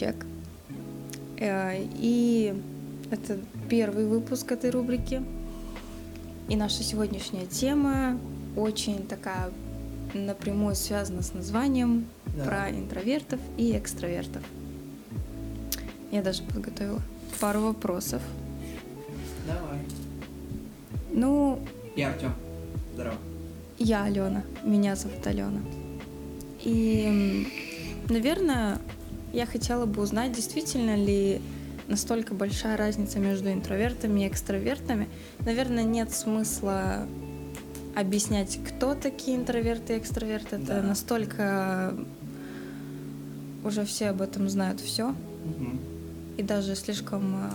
«Интроверт-чек». Э, и это первый выпуск этой рубрики. И наша сегодняшняя тема очень такая напрямую связана с названием да. про интровертов и экстравертов. Я даже подготовила пару вопросов. Давай. Ну... Я Артем. Здорово. Я Алена. Меня зовут Алена. И, наверное, я хотела бы узнать, действительно ли настолько большая разница между интровертами и экстравертами. Наверное, нет смысла объяснять, кто такие интроверты и экстраверты. Это да. настолько уже все об этом знают все. Угу. И даже слишком... А,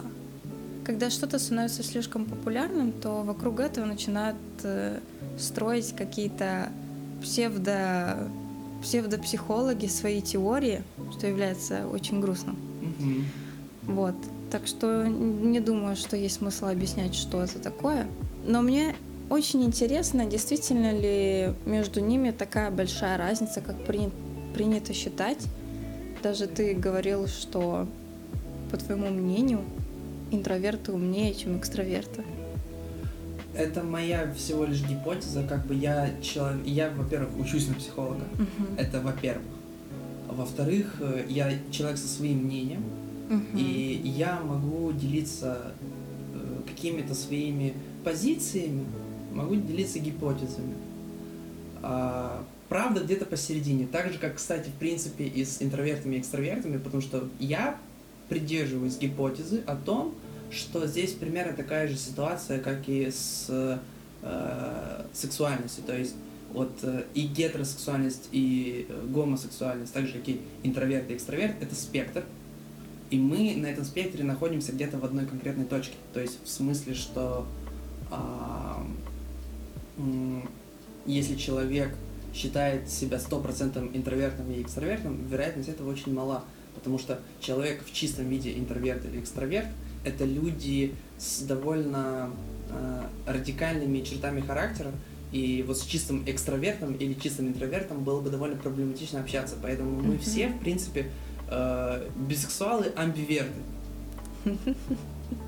когда что-то становится слишком популярным, то вокруг этого начинают э, строить какие-то псевдо псевдопсихологи свои теории, что является очень грустным. Угу. Вот. Так что не думаю, что есть смысл объяснять, что это такое. Но мне очень интересно, действительно ли между ними такая большая разница, как при, принято считать. Даже ты говорил, что, по твоему мнению, интроверты умнее, чем экстраверты это моя всего лишь гипотеза, как бы я человек, я, во-первых, учусь на психолога, uh-huh. это во-первых. Во-вторых, э, я человек со своим мнением, uh-huh. и я могу делиться э, какими-то своими позициями, могу делиться гипотезами. А, правда где-то посередине, так же, как, кстати, в принципе, и с интровертами и экстравертами, потому что я придерживаюсь гипотезы о том, что здесь примерно такая же ситуация, как и с э, сексуальностью. То есть вот э, и гетеросексуальность, и э, гомосексуальность, так же как и интроверт и экстраверт, это спектр. И мы на этом спектре находимся где-то в одной конкретной точке. То есть в смысле, что э, если человек считает себя стопроцентным интровертом и экстравертом, вероятность этого очень мала. Потому что человек в чистом виде интроверт или экстраверт – это люди с довольно э, радикальными чертами характера, и вот с чистым экстравертом или чистым интровертом было бы довольно проблематично общаться. Поэтому мы все, в принципе, э, бисексуалы амбиверты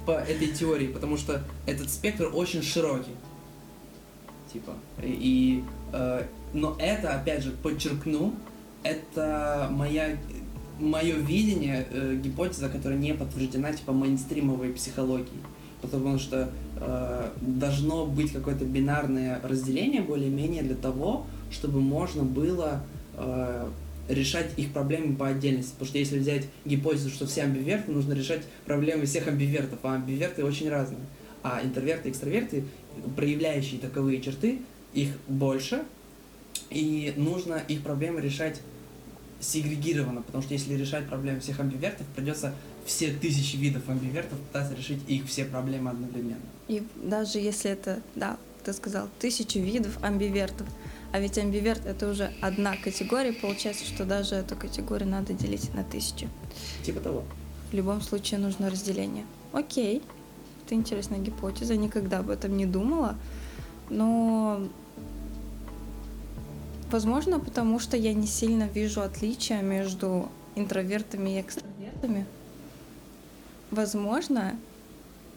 по этой теории, потому что этот спектр очень широкий. Типа. И, э, но это, опять же, подчеркну, это моя мое видение, э, гипотеза, которая не подтверждена типа мейнстримовой психологией. Потому что э, должно быть какое-то бинарное разделение более-менее для того, чтобы можно было э, решать их проблемы по отдельности. Потому что если взять гипотезу, что все амбиверты, нужно решать проблемы всех амбивертов, а амбиверты очень разные. А интроверты и экстраверты, проявляющие таковые черты, их больше, и нужно их проблемы решать сегрегировано, потому что если решать проблемы всех амбивертов, придется все тысячи видов амбивертов пытаться решить их все проблемы одновременно. И даже если это, да, ты сказал, тысячи видов амбивертов, а ведь амбиверт это уже одна категория, получается, что даже эту категорию надо делить на тысячи. Типа того. В любом случае нужно разделение. Окей, это интересная гипотеза, никогда об этом не думала, но Возможно, потому что я не сильно вижу отличия между интровертами и экстравертами. Возможно,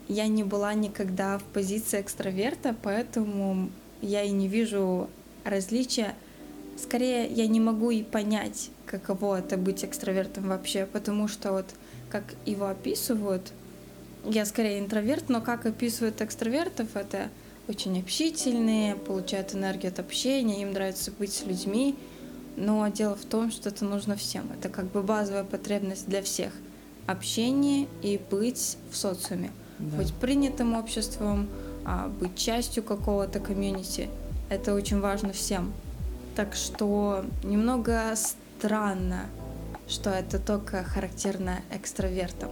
я не была никогда в позиции экстраверта, поэтому я и не вижу различия. Скорее, я не могу и понять, каково это быть экстравертом вообще, потому что вот как его описывают, я скорее интроверт, но как описывают экстравертов, это очень общительные, получают энергию от общения, им нравится быть с людьми. Но дело в том, что это нужно всем. Это как бы базовая потребность для всех. Общение и быть в социуме. Да. Быть принятым обществом, а, быть частью какого-то комьюнити. Это очень важно всем. Так что немного странно, что это только характерно экстравертам.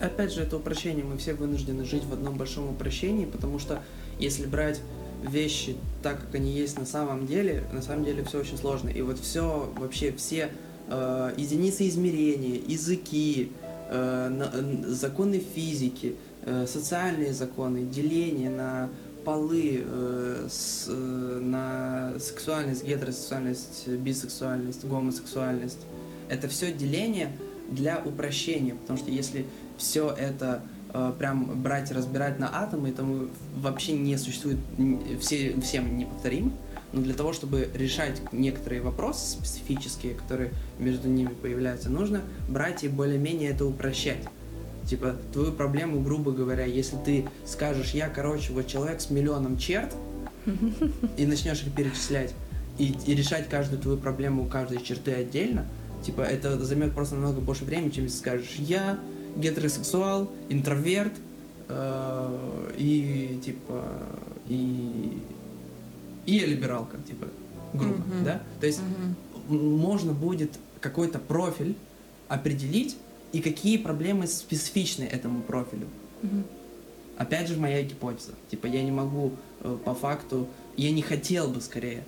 Опять же, это упрощение. Мы все вынуждены жить в одном большом упрощении, потому что если брать вещи так, как они есть на самом деле, на самом деле все очень сложно. И вот все, вообще все э, единицы измерения, языки, э, на, законы физики, э, социальные законы, деление на полы, э, с, э, на сексуальность, гетеросексуальность, бисексуальность, гомосексуальность. Это все деление для упрощения, потому что если все это прям брать разбирать на атомы, то мы вообще не существует все, всем неповторим. Но для того, чтобы решать некоторые вопросы специфические, которые между ними появляются, нужно брать и более-менее это упрощать. Типа, твою проблему, грубо говоря, если ты скажешь, я, короче, вот человек с миллионом черт, и начнешь их перечислять, и, и решать каждую твою проблему, каждой черты отдельно, типа, это займет просто намного больше времени, чем если скажешь, я гетеросексуал, интроверт, э, и, типа, и, и я либералка, типа, грубо, Мгм. да? То есть м- можно будет какой-то профиль определить, и какие проблемы специфичны этому профилю. Мгм. Опять же, моя гипотеза. Типа, я не могу э, по факту, я не хотел бы скорее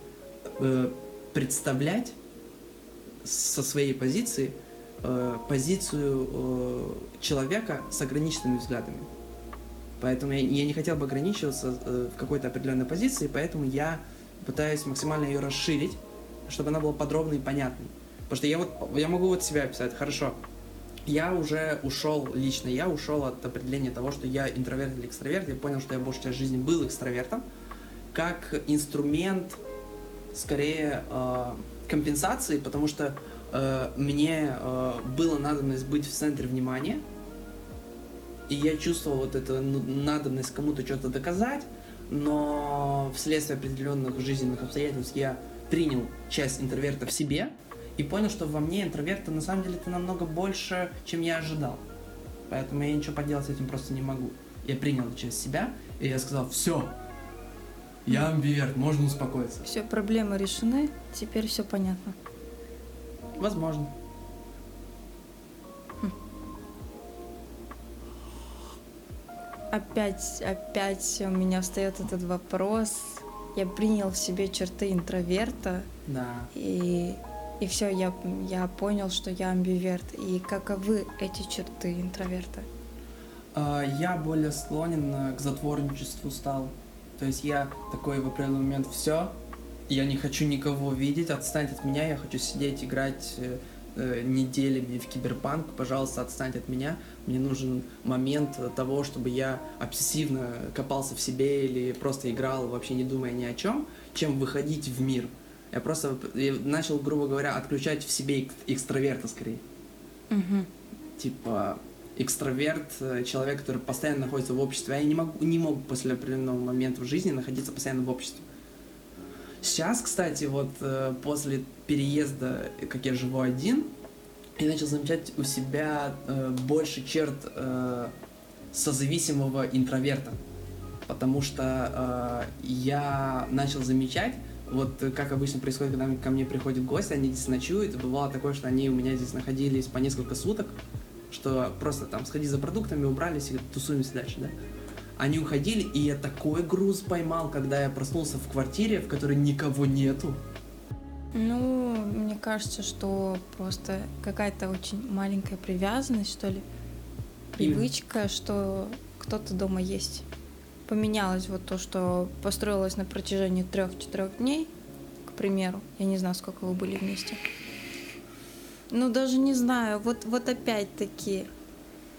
э, представлять со своей позиции э, позицию э, человека с ограниченными взглядами. Поэтому я, я не хотел бы ограничиваться э, в какой-то определенной позиции, поэтому я пытаюсь максимально ее расширить, чтобы она была подробной и понятной. Потому что я вот я могу вот себя описать, хорошо. Я уже ушел лично, я ушел от определения того, что я интроверт или экстраверт. Я понял, что я большую часть жизни был экстравертом, как инструмент скорее э, компенсации, потому что э, мне э, было надобность быть в центре внимания, и я чувствовал вот эту надобность кому-то что-то доказать, но вследствие определенных жизненных обстоятельств я принял часть интроверта в себе и понял, что во мне интроверта на самом деле это намного больше, чем я ожидал. Поэтому я ничего поделать с этим просто не могу. Я принял часть себя, и я сказал, все, я амбиверт, можно успокоиться. Все, проблемы решены, теперь все понятно. Возможно. Опять, опять у меня встает этот вопрос. Я принял в себе черты интроверта, Да. и, и все, я, я понял, что я амбиверт. И каковы эти черты интроверта? А, Я более склонен э, к затворничеству стал. То есть я такой в определенный момент все, я не хочу никого видеть, отстаньте от меня, я хочу сидеть, играть э, э, неделями в киберпанк, пожалуйста, отстаньте от меня. Мне нужен момент того, чтобы я обсессивно копался в себе или просто играл, вообще не думая ни о чем, чем выходить в мир. Я просто я начал, грубо говоря, отключать в себе эк- экстраверта скорее Мгм. типа экстраверт, э, человек, который постоянно находится в обществе, а я не могу, не мог после определенного момента в жизни находиться постоянно в обществе. Сейчас, кстати, вот э, после переезда, как я живу один, я начал замечать у себя э, больше черт э, созависимого интроверта. Потому что э, я начал замечать, вот э, как обычно происходит, когда ко мне приходят гости, они здесь ночуют, бывало такое, что они у меня здесь находились по несколько суток, что просто там сходи за продуктами, убрались и тусуемся дальше, да. Они уходили, и я такой груз поймал, когда я проснулся в квартире, в которой никого нету. Ну, мне кажется, что просто какая-то очень маленькая привязанность, что ли, привычка, что кто-то дома есть. Поменялось вот то, что построилось на протяжении трех-четырех дней, к примеру. Я не знаю, сколько вы были вместе. Ну, даже не знаю. Вот, вот опять-таки,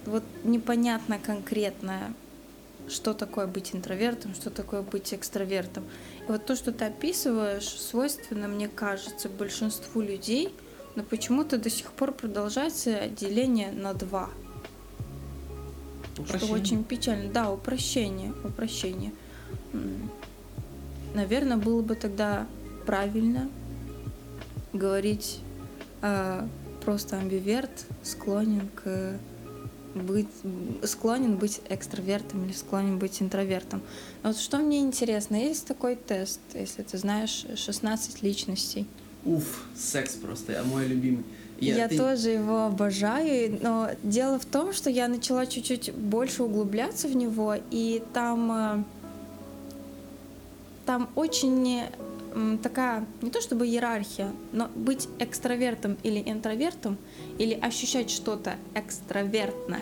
вот непонятно конкретно, что такое быть интровертом, что такое быть экстравертом. И вот то, что ты описываешь, свойственно, мне кажется, большинству людей, но почему-то до сих пор продолжается деление на два. Что Упрощение. очень печально. Да, упрощение, упрощение. Наверное, было бы тогда правильно говорить э, просто амбиверт склонен к быть склонен быть экстравертом или склонен быть интровертом. Но вот что мне интересно, есть такой тест, если ты знаешь 16 личностей. Уф, секс просто, я мой любимый. Я, ты- тоже его обожаю, но дело в том, что я начала чуть-чуть больше углубляться в него, и там, э, там очень такая, не то чтобы иерархия, но быть экстравертом или интровертом, или ощущать что-то экстравертно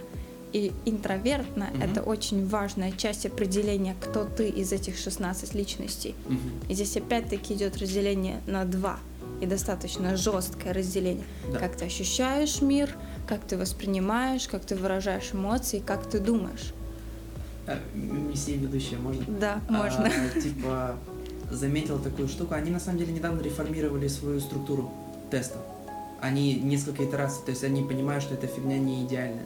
и интровертно Мгм. это очень важная часть определения, кто ты из этих 16 личностей. Мгм. И здесь опять-таки идет разделение на два. И достаточно жесткое разделение. Да. Как ты ощущаешь мир, как ты воспринимаешь, как ты выражаешь эмоции, как ты думаешь. А, м- Месье ведущая, можно? Да, можно. А, типа, заметил такую штуку. Они на самом деле недавно реформировали свою структуру теста. Они несколько итераций, то есть они понимают, что эта фигня не идеальная.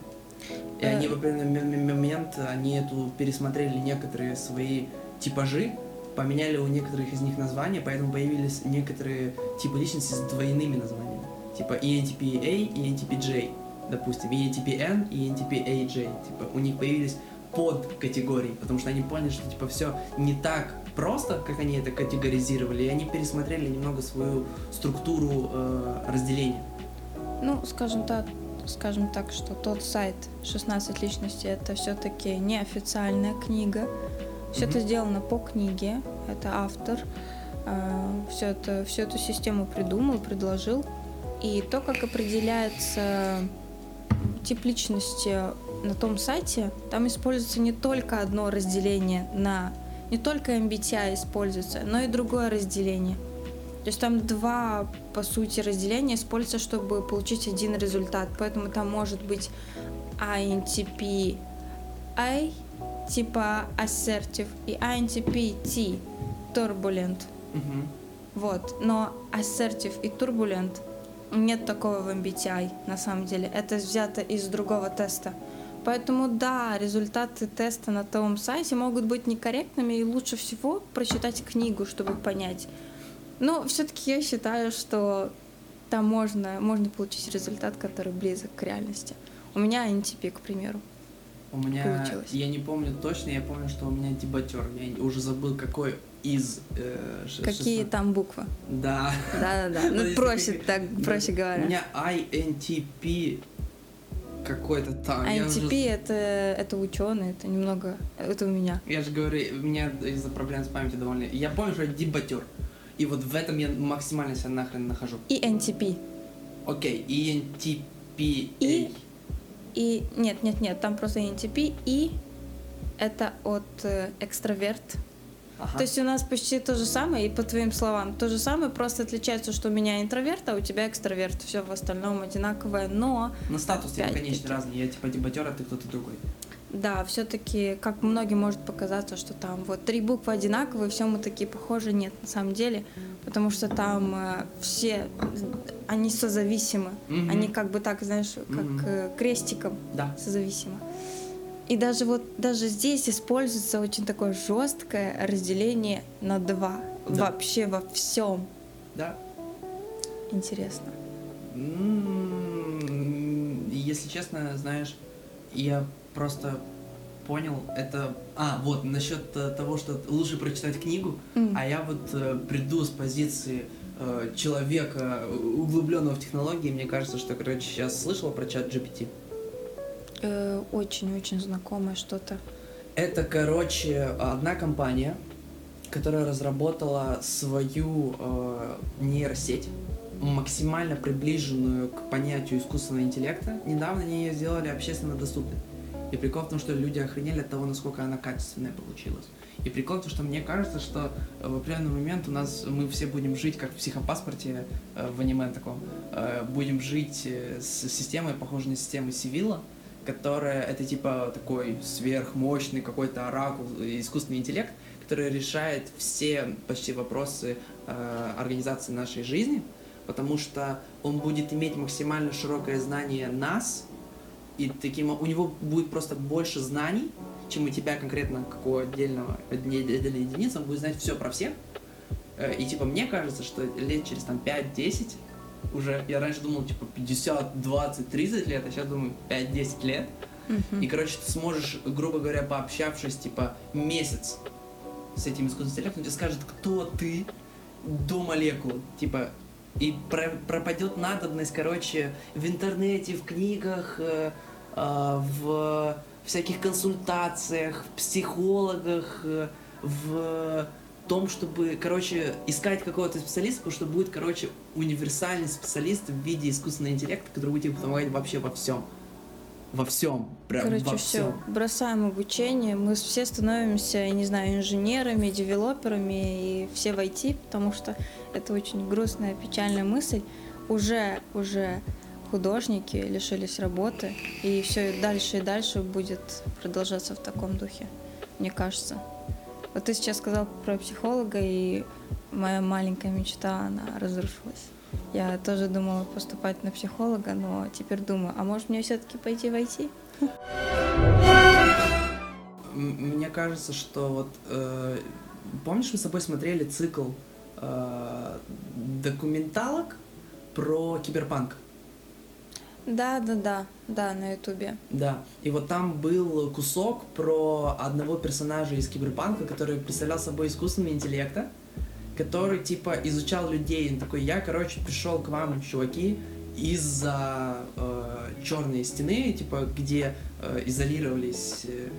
И Э. они в определенный момент, они эту пересмотрели некоторые свои типажи, поменяли у некоторых из них названия, поэтому появились некоторые типы личности с двойными названиями. Типа ENTP-A и ENTP-J, допустим, ENTP-N и ENTP-AJ. Типа у них появились под категории, потому что они поняли, что типа все не так просто, как они это категоризировали, и они пересмотрели немного свою структуру э, разделения. Ну, скажем так, скажем так, что тот сайт 16 личностей это все-таки неофициальная книга. Все это Мгм. сделано по книге. Это автор. все это, всю эту систему придумал, предложил. И то, как определяется тип личности на том сайте, там используется не только одно разделение на... Не только MBTI используется, но и другое разделение. То есть там два, по сути, разделения используются, чтобы получить один результат. Поэтому там может быть INTP A, типа assertive, и INTP T, turbulent. Мгм. Вот. Но assertive и turbulent нет такого в MBTI, на самом деле. Это взято из другого теста. Поэтому да, результаты теста на том сайте могут быть некорректными, и лучше всего прочитать книгу, чтобы понять. Но все-таки я считаю, что там можно, можно получить результат, который близок к реальности. У меня NTP, к примеру. У меня, Получилось. я не помню точно, я помню, что у меня дебатер. Я уже забыл, какой из... э, Какие 16. там буквы? Да. Да-да-да. Ну, Ну, проще так, проще У говоря. меня INTP какой-то там. А NTP уже- это, это ученый, это немного. Это у меня. Я же говорю, у меня из-за проблем с памятью довольно... Я помню, что я дебатер. И вот в этом я максимально себя нахрен нахожу. И NTP. Окей, ENTP. И- И нет, нет, нет, там просто NTP. И это от э, экстраверт. Ага. То есть у нас почти то же самое, и по твоим словам, то же самое, просто отличается, что у меня интроверт, а у тебя экстраверт. Все в остальном одинаковое, но Но статус Опять-таки. конечно, разный. Я типа дебатер, а ты кто-то другой. да, все-таки, как многим может показаться, что там вот три буквы одинаковые, все мы такие похожи. Нет, на самом деле, потому что там э, все, они созависимы. Мгм. Они как бы так, знаешь, как э, крестиком Да. созависимо. И даже вот даже здесь используется очень такое жесткое разделение на два. Да. Вообще во всем. Да. Интересно. М, Если честно, знаешь, я просто понял это... А, вот, насчет того, что лучше прочитать книгу, М. а я вот э, приду с позиции э, человека, углубленного в технологии, мне кажется, что, короче, сейчас слышала про чат GPT. Э, Очень-очень знакомое что-то. Это, короче, одна компания, которая разработала свою э, нейросеть, максимально приближенную к понятию искусственного интеллекта. Недавно они ее сделали общественно доступной. И прикол в том, что люди охренели от того, насколько она качественная получилась. И прикол в том, что мне кажется, что э, в определенный момент у нас мы все будем жить как в психопаспорте э, в аниме таком. Э, будем жить э, с системой, похожей на систему Сивилла, которая это типа такой сверхмощный какой-то оракул, искусственный интеллект, который решает все почти вопросы э, организации нашей жизни, потому что он будет иметь максимально широкое знание нас, и таким у него будет просто больше знаний, чем у тебя конкретно как у отдельного отдельной единицы, он будет знать все про всех. Э, И типа мне кажется, что лет через там 5-10 уже, я раньше думал, типа 50, 20, 30 лет, а сейчас думаю 5-10 лет. Мгм. И, короче, ты сможешь, грубо говоря, пообщавшись, типа, месяц с этим искусственным интеллектом, тебе скажет, кто ты до молекул. Типа, и про- пропадет надобность, короче, в интернете, в книгах, э, а, в всяких консультациях, в психологах, э, в том, чтобы, короче, искать какого-то специалиста, потому что будет, короче, универсальный специалист в виде искусственного интеллекта, который будет тебе помогать вообще во всем. во всем, прям Короче, во все, всем. бросаем обучение, мы все становимся, я не знаю, инженерами, девелоперами и все в IT, потому что это очень грустная, печальная мысль. Уже, уже художники лишились работы, и все дальше и дальше будет продолжаться в таком духе, мне кажется. Вот ты сейчас сказал про психолога, и моя маленькая мечта, она разрушилась. Я тоже думала поступать на психолога, но теперь думаю, а может мне все-таки пойти в IT? М- Мне кажется, что вот э, помнишь, мы с тобой смотрели цикл э, документалок про киберпанк? Да, да, да, да, на ютубе. Да. И вот там был кусок про одного персонажа из киберпанка, который представлял собой искусственный интеллекта, который типа изучал людей. Он такой, я, короче, пришел к вам, чуваки, из-за э, черной стены, типа, где э, изолировались э,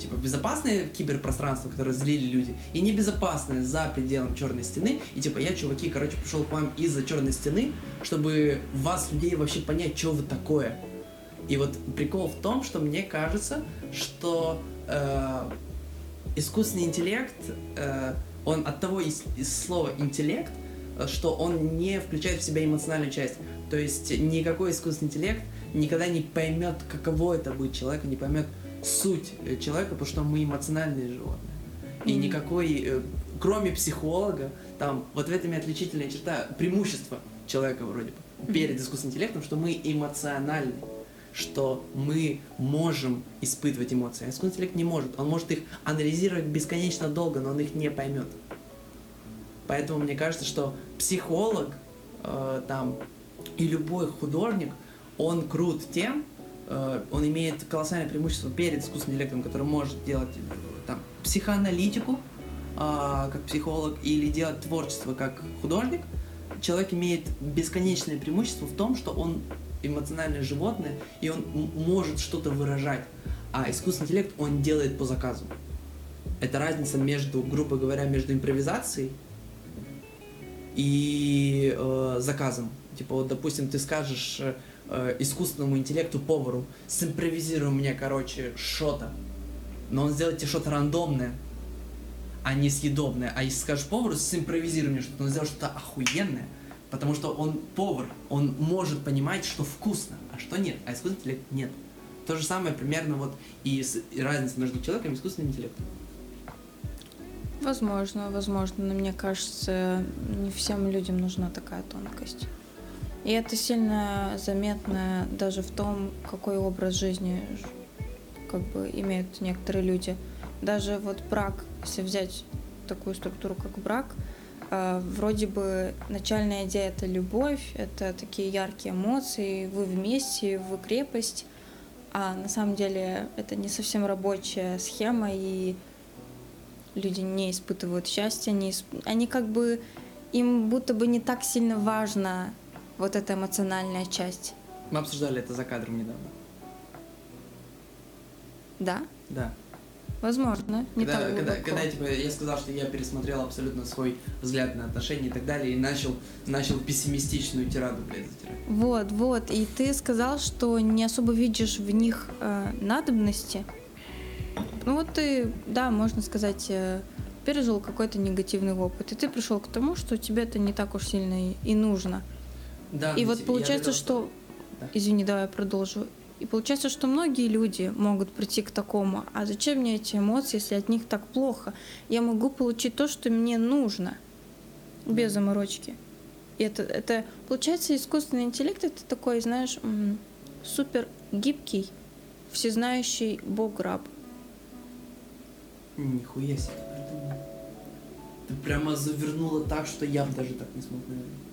типа безопасное киберпространство, которое злили люди, и небезопасное за пределом черной стены. И типа я, чуваки, короче, пришел к вам из-за черной стены, чтобы вас, людей, вообще понять, что вы такое. И вот прикол в том, что мне кажется, что э, искусственный интеллект, э, он от того из, из слова интеллект, э, что он не включает в себя эмоциональную часть. То есть никакой искусственный интеллект никогда не поймет, каково это быть человеком, не поймет суть э, человека, потому что мы эмоциональные животные. И никакой, э, кроме психолога, там вот в этом и отличительная черта, преимущество человека вроде бы перед искусственным интеллектом, что мы эмоциональны, что мы можем испытывать эмоции. А искусственный интеллект не может. Он может их анализировать бесконечно долго, но он их не поймет. Поэтому мне кажется, что психолог э, там и любой художник, он крут тем, он имеет колоссальное преимущество перед искусственным интеллектом, который может делать э, там психоаналитику а, как психолог или делать творчество как художник. Человек имеет бесконечное преимущество в том, что он эмоциональное животное и он может что-то выражать. А искусственный интеллект он делает по заказу. Это разница между, грубо говоря, между импровизацией и э, заказом. Типа, вот, допустим, ты скажешь э, искусственному интеллекту, повару, симпровизируй мне, короче, что-то. Но он сделает тебе что-то рандомное, а не съедобное. А если скажешь повару, симпровизируй мне что-то, он сделает что-то охуенное. Потому что он повар, он может понимать, что вкусно, а что нет. А искусственный интеллект нет. То же самое примерно вот и, с- и разница между человеком и искусственным интеллектом. Возможно, возможно, но мне кажется, не всем людям нужна такая тонкость. И это сильно заметно даже в том, какой образ жизни как бы имеют некоторые люди. Даже вот брак, если взять такую структуру, как брак, э, вроде бы начальная идея это любовь, это такие яркие эмоции, вы вместе, вы крепость, а на самом деле это не совсем рабочая схема, и люди не испытывают счастья, не исп- они как бы, им будто бы не так сильно важна вот эта эмоциональная часть. Мы обсуждали это за кадром недавно. Да, Да. возможно, не когда, так когда, когда, типа, я сказал, что я пересмотрел абсолютно свой взгляд на отношения и так далее, и начал, начал пессимистичную тираду, блядь, затирать. Вот, вот, и ты сказал, что не особо видишь в них э, надобности. Ну вот ты, да, можно сказать, э, пережил какой-то негативный опыт, и ты пришел к тому, что тебе это не так уж сильно и, и нужно. Да, И вот получается, что... Да. Извини, давай я продолжу. И получается, что многие люди могут прийти к такому, а зачем мне эти эмоции, если от них так плохо? Я могу получить то, что мне нужно, без заморочки. И это, это, получается, искусственный интеллект это такой, знаешь, супер гибкий, всезнающий бог-раб. Нихуя себе, ты прямо завернула так, что я даже так не смог, наверное.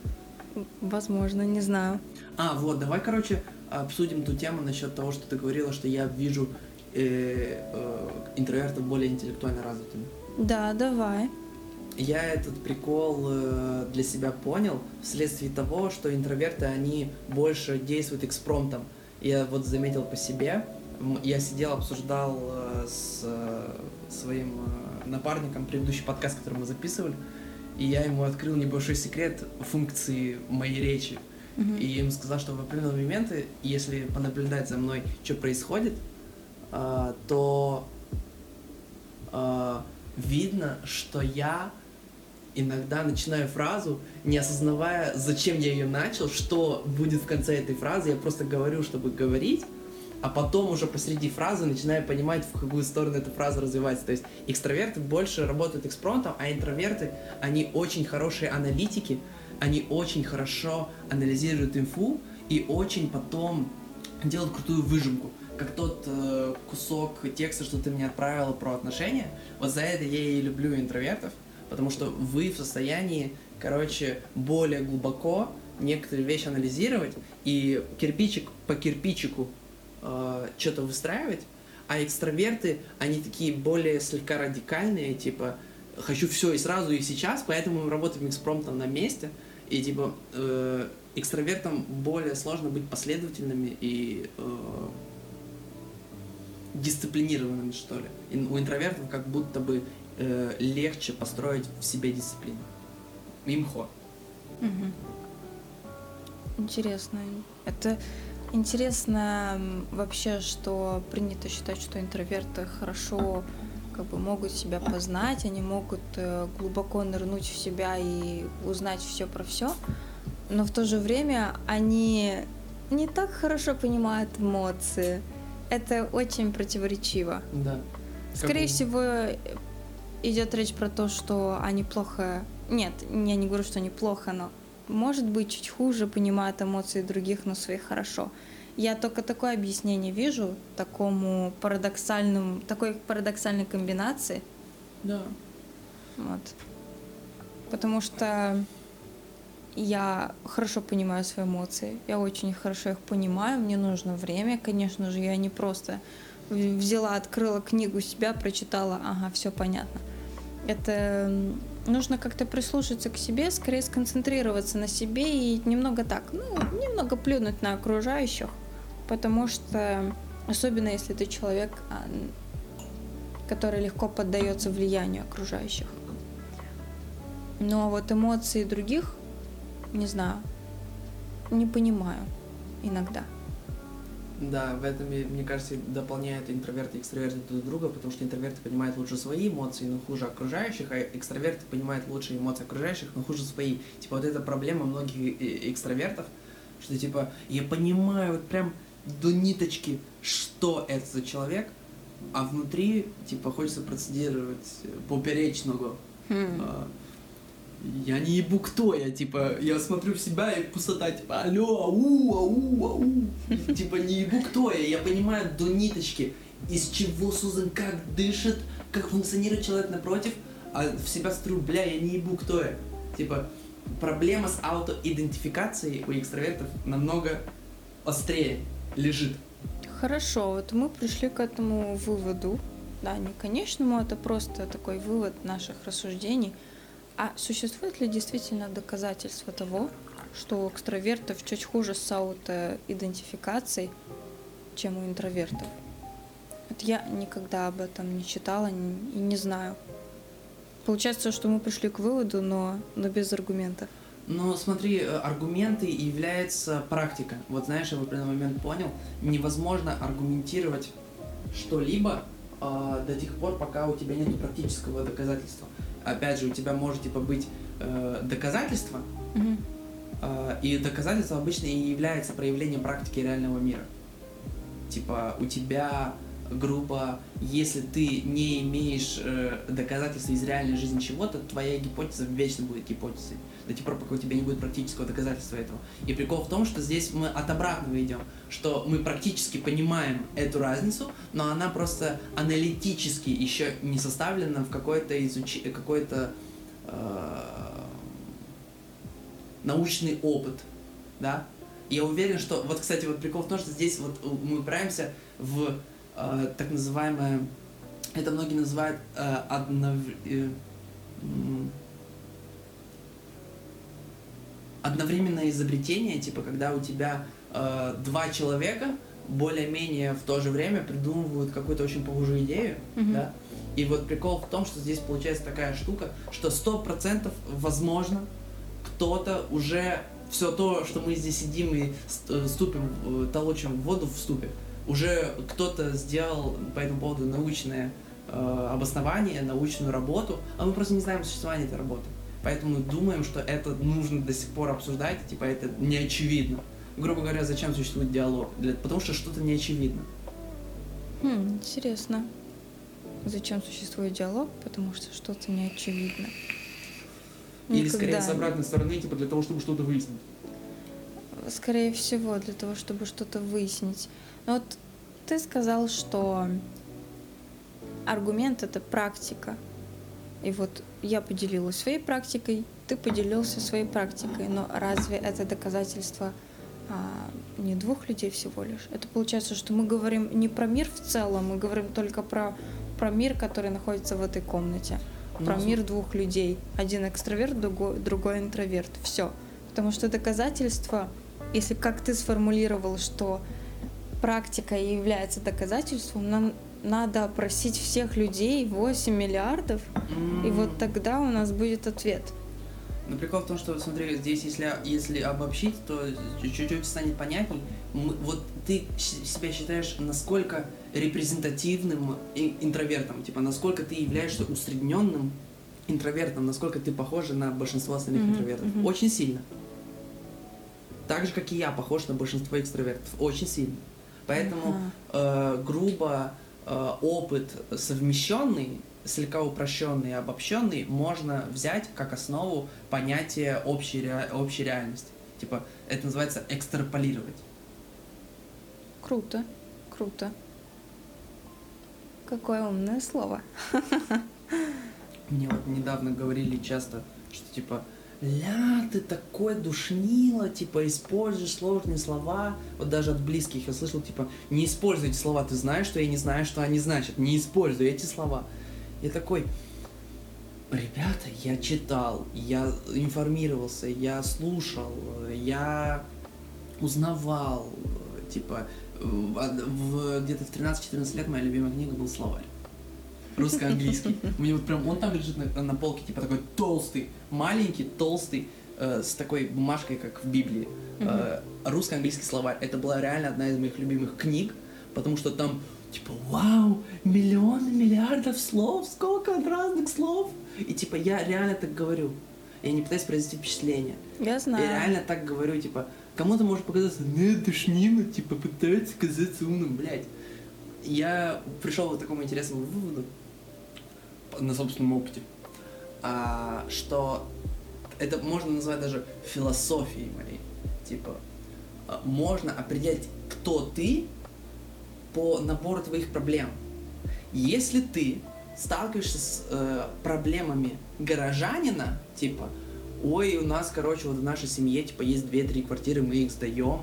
Возможно, не знаю. А, вот, давай, короче, обсудим ту тему насчет того, что ты говорила, что я вижу э, э, интровертов более интеллектуально развитыми. Да, давай. Я этот прикол э, для себя понял вследствие того, что интроверты, они больше действуют экспромтом. Я вот заметил по себе, я сидел, обсуждал э, с э, своим э, напарником предыдущий подкаст, который мы записывали, и я ему открыл небольшой секрет функции моей речи. Мгм. и им сказал, что в определенные моменты, если понаблюдать за мной, что происходит, а, то а, видно, что я иногда начинаю фразу, не осознавая, зачем я ее начал, что будет в конце этой фразы, я просто говорю, чтобы говорить, а потом уже посреди фразы начинаю понимать, в какую сторону эта фраза развивается. То есть экстраверты больше работают экспромтом, а интроверты, они очень хорошие аналитики, они очень хорошо анализируют инфу и очень потом делают крутую выжимку. Как тот э, кусок текста, что ты мне отправила про отношения. Вот за это я и люблю интровертов, потому что вы в состоянии, короче, более глубоко некоторые вещи анализировать и кирпичик по кирпичику э, что-то выстраивать, а экстраверты, они такие более слегка радикальные, типа, хочу все и сразу, и сейчас, поэтому мы работаем экспромтом на месте, и типа э, экстравертам более сложно быть последовательными и э, дисциплинированными, что ли. И у интровертов как будто бы э, легче построить в себе дисциплину. Имхо. Мгм. Интересно. Это интересно вообще, что принято считать, что интроверты хорошо как бы могут себя познать, они могут э, глубоко нырнуть в себя и узнать все про все, но в то же время они не так хорошо понимают эмоции. Это очень противоречиво. Да. Скорее Как всего, идет речь про то, что они плохо... Нет, я не говорю, что они плохо, но может быть чуть хуже понимают эмоции других, но своих хорошо. Я только такое объяснение вижу такому парадоксальному, такой парадоксальной комбинации. Да. Вот. Потому что я хорошо понимаю свои эмоции, я очень хорошо их понимаю, мне нужно время, конечно же, я не просто взяла, открыла книгу себя, прочитала, ага, все понятно. Это нужно как-то прислушаться к себе, скорее сконцентрироваться на себе и немного так, ну, немного плюнуть на окружающих, потому что, особенно если ты человек, а, который легко поддается влиянию окружающих. Но вот эмоции других, не знаю, не понимаю иногда. Да, в этом, мне кажется, и дополняют интроверты и экстраверты друг друга, потому что интроверты понимают лучше свои эмоции, но хуже окружающих, а экстраверты понимают лучше эмоции окружающих, но хуже свои. Типа вот эта проблема многих экстравертов, что типа я понимаю вот прям до ниточки, что это за человек, а внутри типа хочется процедировать поперечного. А, Я не ебу, кто я, типа, я смотрю в себя и пустота, типа, алло, ау, ау, ау. Типа, не ебу, кто я, я понимаю до ниточки, из чего создан, как дышит, как функционирует человек напротив, а в себя стру, бля, я не ебу, кто я. Типа, проблема с аутоидентификацией у экстравертов намного острее лежит. Хорошо, вот мы пришли к этому выводу. Да, не конечному, это просто такой вывод наших рассуждений. А существует ли действительно доказательства того, что у экстравертов чуть хуже с аутоидентификацией, чем у интровертов? Вот я никогда об этом не читала и не знаю. Получается, что мы пришли к выводу, но, но без аргументов. Но смотри, э, аргументы является практика. Вот знаешь, я в определенный момент понял, невозможно аргументировать что-либо э, до тех пор, пока у тебя нет практического доказательства. Опять же, у тебя может типа быть э, доказательство, э, и доказательство обычно и является проявлением практики реального мира. Типа у тебя грубо, если ты не имеешь э, доказательства из реальной жизни чего-то, твоя гипотеза вечно будет гипотезой. До тех пор, пока у тебя не будет практического доказательства этого. И прикол в том, что здесь мы от обратного идем, что мы практически понимаем эту разницу, но она просто аналитически еще не составлена в какой-то изуч... какой-то э, научный опыт, да. Я уверен, что вот, кстати, вот прикол в том, что здесь вот мы упираемся в э, так называемое, это многие называют э, однов- э, м, одновременное изобретение, типа когда у тебя э, два человека более-менее в то же время придумывают какую-то очень похожую идею, Мгм. да, и вот прикол в том, что здесь получается такая штука, что сто процентов возможно кто-то уже все то, что мы здесь сидим и ст- ступим, э, толочим воду в ступе, уже кто-то сделал по этому поводу научное э, обоснование, научную работу, а мы просто не знаем существования этой работы. Поэтому думаем, что это нужно до сих пор обсуждать, типа это не очевидно. Грубо говоря, зачем существует диалог? Для, потому что что-то не очевидно. Хм, интересно. Зачем существует диалог? Потому что что-то не очевидно. Или скорее с обратной стороны, типа для того, чтобы что-то выяснить. Скорее всего, для того, чтобы что-то выяснить. Но вот ты сказал, что аргумент это практика. И вот я поделилась своей практикой, ты поделился своей практикой. Но разве это доказательство а, не двух людей всего лишь? Это получается, что мы говорим не про мир в целом, мы говорим только про, про мир, который находится в этой комнате. Ну, про мир двух людей. Один экстраверт, другой, другой интроверт. Все. Потому что доказательство, если как ты сформулировал, что практика является доказательством, нам надо опросить всех людей, 8 миллиардов, mm. и вот тогда у нас будет ответ. Но прикол в том, что, смотри, здесь, если, если обобщить, то чуть-чуть станет понятней. Вот ты себя считаешь насколько репрезентативным интровертом, типа насколько ты являешься усредненным интровертом, насколько ты похожа на большинство остальных mm-hmm, интровертов. Mm-hmm. Очень сильно. Так же, как и я, похож на большинство экстравертов. Очень сильно. Поэтому uh-huh. э, грубо опыт совмещенный, слегка упрощенный и обобщенный, можно взять как основу понятия общей, ре, общей реальности. Типа, это называется экстраполировать. Круто, круто. Какое умное слово. Мне вот недавно говорили часто, что типа ля, ты такой душнило, типа, используешь сложные слова, вот даже от близких я слышал, типа, не используй эти слова, ты знаешь, что я не знаю, что они значат, не используй эти слова. Я такой, ребята, я читал, я информировался, я слушал, я узнавал, типа, где-то в 13-14 лет моя любимая книга был словарь русско-английский. У меня вот прям, он там лежит на, на полке, типа такой толстый, маленький, толстый, э, с такой бумажкой, как в Библии. Э, русско-английский словарь. Это была реально одна из моих любимых книг, потому что там, типа, вау, миллионы, миллиардов слов, сколько разных слов. И типа я реально так говорю. Я не пытаюсь произвести впечатление. Я знаю. Я реально так говорю, типа, кому-то может показаться, ну, душнина, типа, пытается казаться умным, блядь. Я пришел к такому интересному выводу, на собственном опыте, а, что это можно назвать даже философией моей. Типа, а, можно определять, кто ты по набору твоих проблем. Если ты сталкиваешься с э, проблемами горожанина, типа, ой, у нас, короче, вот в нашей семье, типа, есть две-три квартиры, мы их сдаем,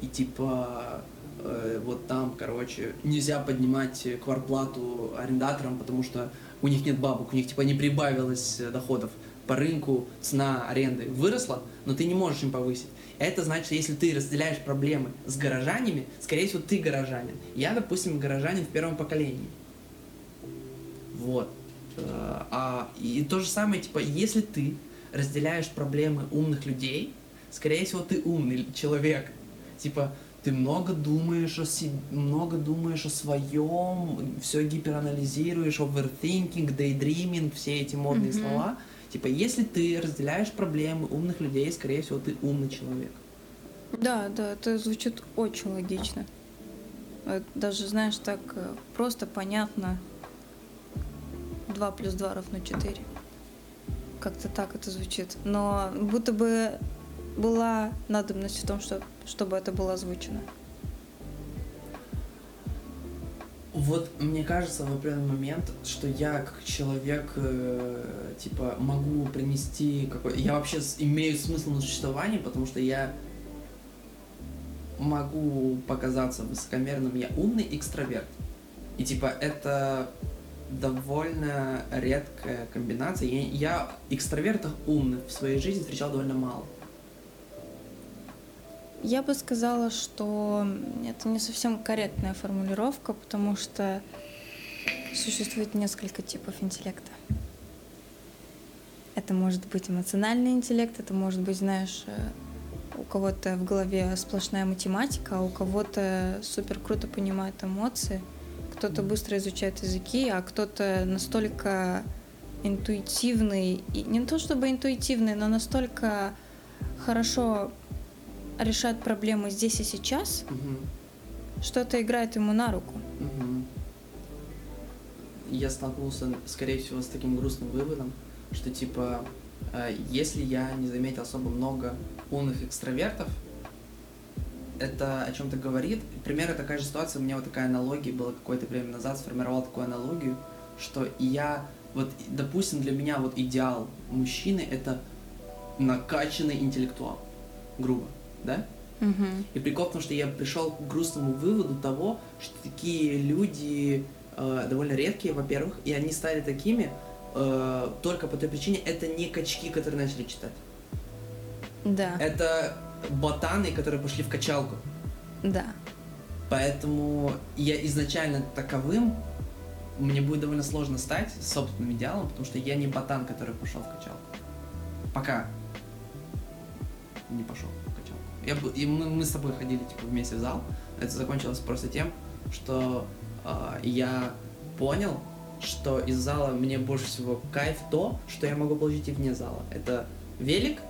и, типа, э, вот там, короче, нельзя поднимать кварплату арендаторам, потому что у них нет бабок, у них типа не прибавилось э, доходов. По рынку цена аренды выросла, но ты не можешь им повысить. Это значит, если ты разделяешь проблемы с горожанами, скорее всего, ты горожанин. Я, допустим, горожанин в первом поколении. Вот. Э, а, и то же самое, типа, если ты разделяешь проблемы умных людей, скорее всего, ты умный человек. Типа, ты много думаешь о себе, много думаешь о своем, все гиперанализируешь, overthinking, daydreaming, все эти модные mm-hmm. слова. Типа, если ты разделяешь проблемы умных людей, скорее всего, ты умный человек. Да, да, это звучит очень логично. Даже, знаешь, так э, просто понятно. 2 плюс 2 равно 4. Как-то так это звучит. Но будто бы была надобность в том, что, чтобы это было озвучено? Вот мне кажется в определенный момент, что я как человек, э, типа, могу принести какой... Я вообще имею смысл на существование, потому что я могу показаться высокомерным, я умный экстраверт. И типа это довольно редкая комбинация. Я, я экстравертов умных в своей жизни встречал довольно мало. Я бы сказала, что это не совсем корректная формулировка, потому что существует несколько типов интеллекта. Это может быть эмоциональный интеллект, это может быть, знаешь, э, кого-то в голове сплошная математика, а у кого-то супер круто понимает эмоции, кто-то быстро изучает языки, а кто-то настолько интуитивный, и не то чтобы интуитивный, но настолько хорошо решает проблемы здесь и сейчас, Мгм. что это играет ему на руку. Мгм. Я столкнулся, скорее всего, с таким грустным выводом, что типа, э, если я не заметил особо много умных экстравертов, это о чем-то говорит. Примерно такая же ситуация, у меня вот такая аналогия была какое-то время назад, сформировал такую аналогию, что я, вот, допустим, для меня вот идеал мужчины это накачанный интеллектуал, грубо, да? Мгм. И прикол в том, что я пришел к грустному выводу того, что такие люди э, довольно редкие, во-первых, и они стали такими э, только по той причине, это не качки, которые начали читать. Да, Это ботаны, которые пошли в качалку. да. Поэтому я изначально таковым, мне будет довольно сложно стать собственным идеалом, потому что я не ботан, который пошел в качалку. Пока не пошел в качалку. Я, и мы, мы с тобой ходили типа, вместе в зал. Это закончилось просто тем, что а, я понял, что из зала мне больше всего кайф то, что я могу получить и вне зала. Это велик,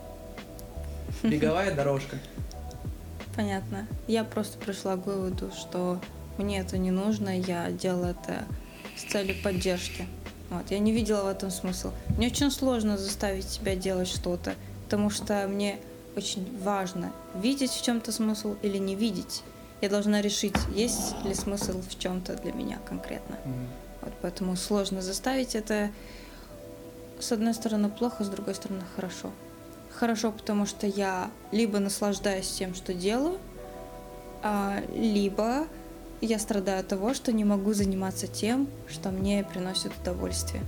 беговая дорожка. Понятно. Я просто пришла к выводу, что мне это не нужно, я делала это с целью поддержки. Вот. Я не видела в этом смысл. Мне очень сложно заставить себя делать что-то, потому что мне очень важно видеть в чем-то смысл или не видеть. Я должна решить, есть ли смысл в чем-то для меня конкретно. Вот поэтому сложно заставить это. С одной стороны плохо, с другой стороны хорошо. Хорошо, потому что я либо наслаждаюсь тем, что делаю, а, либо я страдаю от того, что не могу заниматься тем, что мне приносит удовольствие.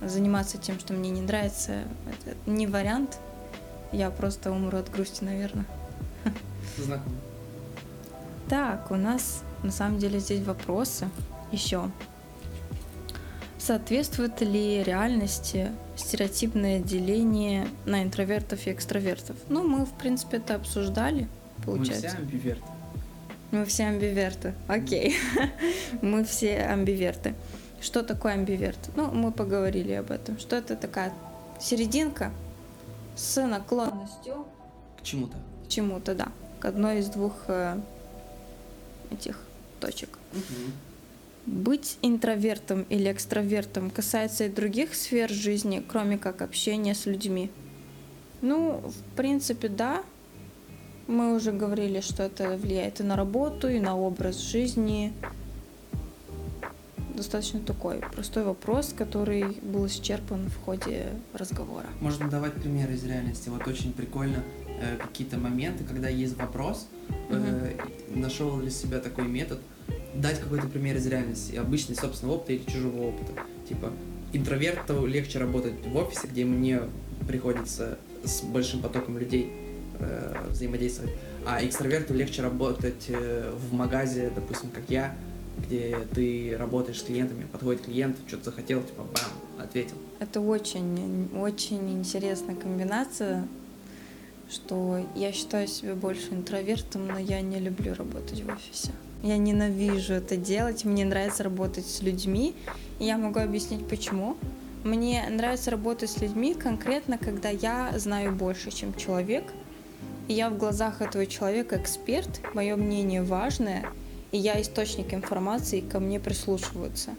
Заниматься тем, что мне не нравится, это не вариант. Я просто умру от грусти, наверное. Знакомо. Так, у нас на самом деле здесь вопросы еще. Соответствует ли реальности стереотипное деление на интровертов и экстравертов? Ну, мы, в принципе, это обсуждали, Мы получается. все амбиверты. Мы все амбиверты. Окей. Мы все амбиверты. Что такое амбиверт? Ну, мы поговорили об этом. Что это такая серединка с наклонностью К чему-то. к чему-то, да. К одной из двух э, этих точек. Быть интровертом или экстравертом касается и других сфер жизни, кроме как общения с людьми. Ну, в принципе, да. Мы уже говорили, что это влияет и на работу, и на образ жизни. Достаточно такой простой вопрос, который был исчерпан в ходе разговора. Можно давать примеры из реальности. Вот очень прикольно э, какие-то моменты, когда есть вопрос, э, нашел для себя такой метод, дать какой-то пример из реальности, обычный собственного опыта или чужого опыта. Типа, интроверту легче работать в офисе, где мне приходится с большим потоком людей э, взаимодействовать, а экстраверту легче работать э, в магазе, допустим, как я, где ты работаешь с клиентами, подходит клиент, что-то захотел, типа, бам, ответил. Это очень, очень интересная комбинация, что я считаю себя больше интровертом, но я не люблю работать в офисе. Я ненавижу это делать, мне нравится работать с людьми, и я могу объяснить почему. Мне нравится работать с людьми конкретно, когда я знаю больше, чем человек, и я в глазах этого человека эксперт, мое мнение важное, и я источник информации, ко мне прислушиваются.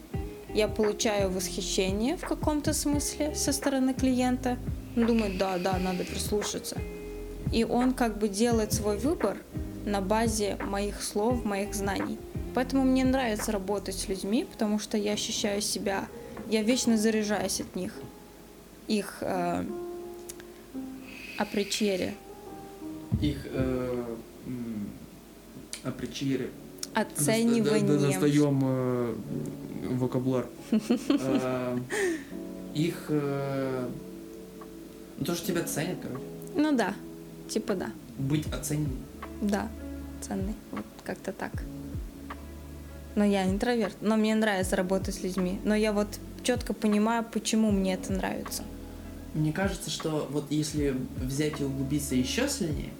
Я получаю восхищение в каком-то смысле со стороны клиента. Он думает, да, да, надо прислушаться. И он как бы делает свой выбор на базе моих слов, моих знаний. Поэтому мне нравится работать с людьми, потому что я ощущаю себя, я вечно заряжаюсь от них, их э, апричере, их э, м, апричири. Оцениванием. Достаем э, вокабуляр. Э, Их... э, Ну, то, что тебя ценят, короче. Ну да, типа да. Быть оцененным. Да, ценный. Вот как-то так. Но я интроверт, но мне нравится работать с людьми. Но я вот четко понимаю, почему мне это нравится. Мне кажется, что вот если взять и углубиться еще сильнее,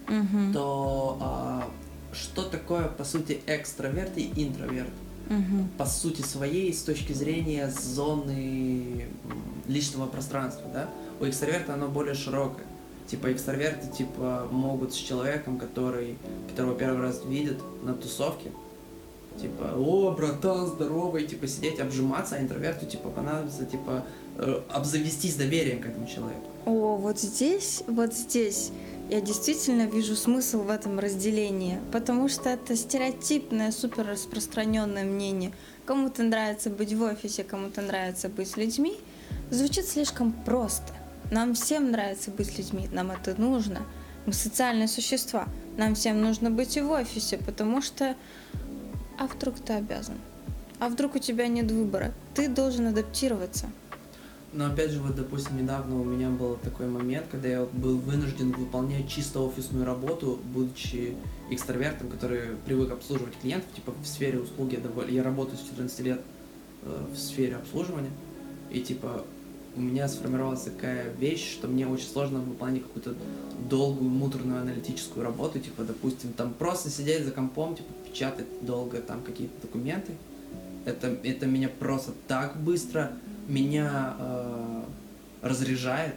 то а, что такое, по сути, экстраверт и интроверт? Мгм. По сути своей, с точки зрения зоны личного пространства, да? У экстраверта оно более широкое. Типа экстраверты типа могут с человеком, который, которого первый раз видят на тусовке, типа, о, братан, здоровый, типа сидеть, обжиматься, а интроверту типа понадобится типа э, обзавестись доверием к этому человеку. О, вот здесь, вот здесь я действительно вижу смысл в этом разделении, потому что это стереотипное, супер распространенное мнение. Кому-то нравится быть в офисе, кому-то нравится быть с людьми. Звучит слишком просто. Нам всем нравится быть с людьми, нам это нужно. Мы социальные существа. Нам всем нужно быть и в офисе, потому что... А вдруг ты обязан? А вдруг у тебя нет выбора? Ты должен адаптироваться. Но опять же, вот, допустим, недавно у меня был такой момент, когда я был вынужден выполнять чисто офисную работу, будучи экстравертом, который привык обслуживать клиентов, типа в сфере услуги, я, доволь- я работаю с 14 лет э, в сфере обслуживания, и типа у меня сформировалась такая вещь, что мне очень сложно выполнять какую-то долгую, муторную аналитическую работу, типа, допустим, там просто сидеть за компом, типа, печатать долго там какие-то документы. Это, это меня просто так быстро меня э, разряжает.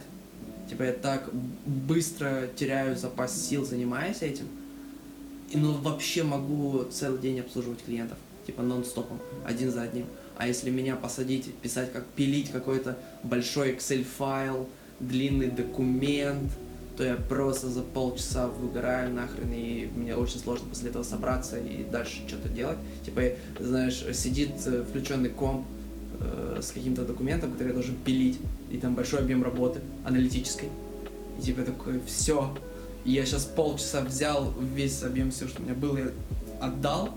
Типа я так быстро теряю запас сил, занимаясь этим. И ну вообще могу целый день обслуживать клиентов. Типа нон-стопом, один за одним. А если меня посадить, писать, как пилить какой-то большой Excel файл, длинный документ, то я просто за полчаса выгораю нахрен, и мне очень сложно после этого собраться и дальше что-то делать. Типа, знаешь, сидит э, включенный комп э, с каким-то документом, который я должен пилить, и там большой объем работы аналитической. И типа такой, все, я сейчас полчаса взял весь объем все, что у меня было, я отдал,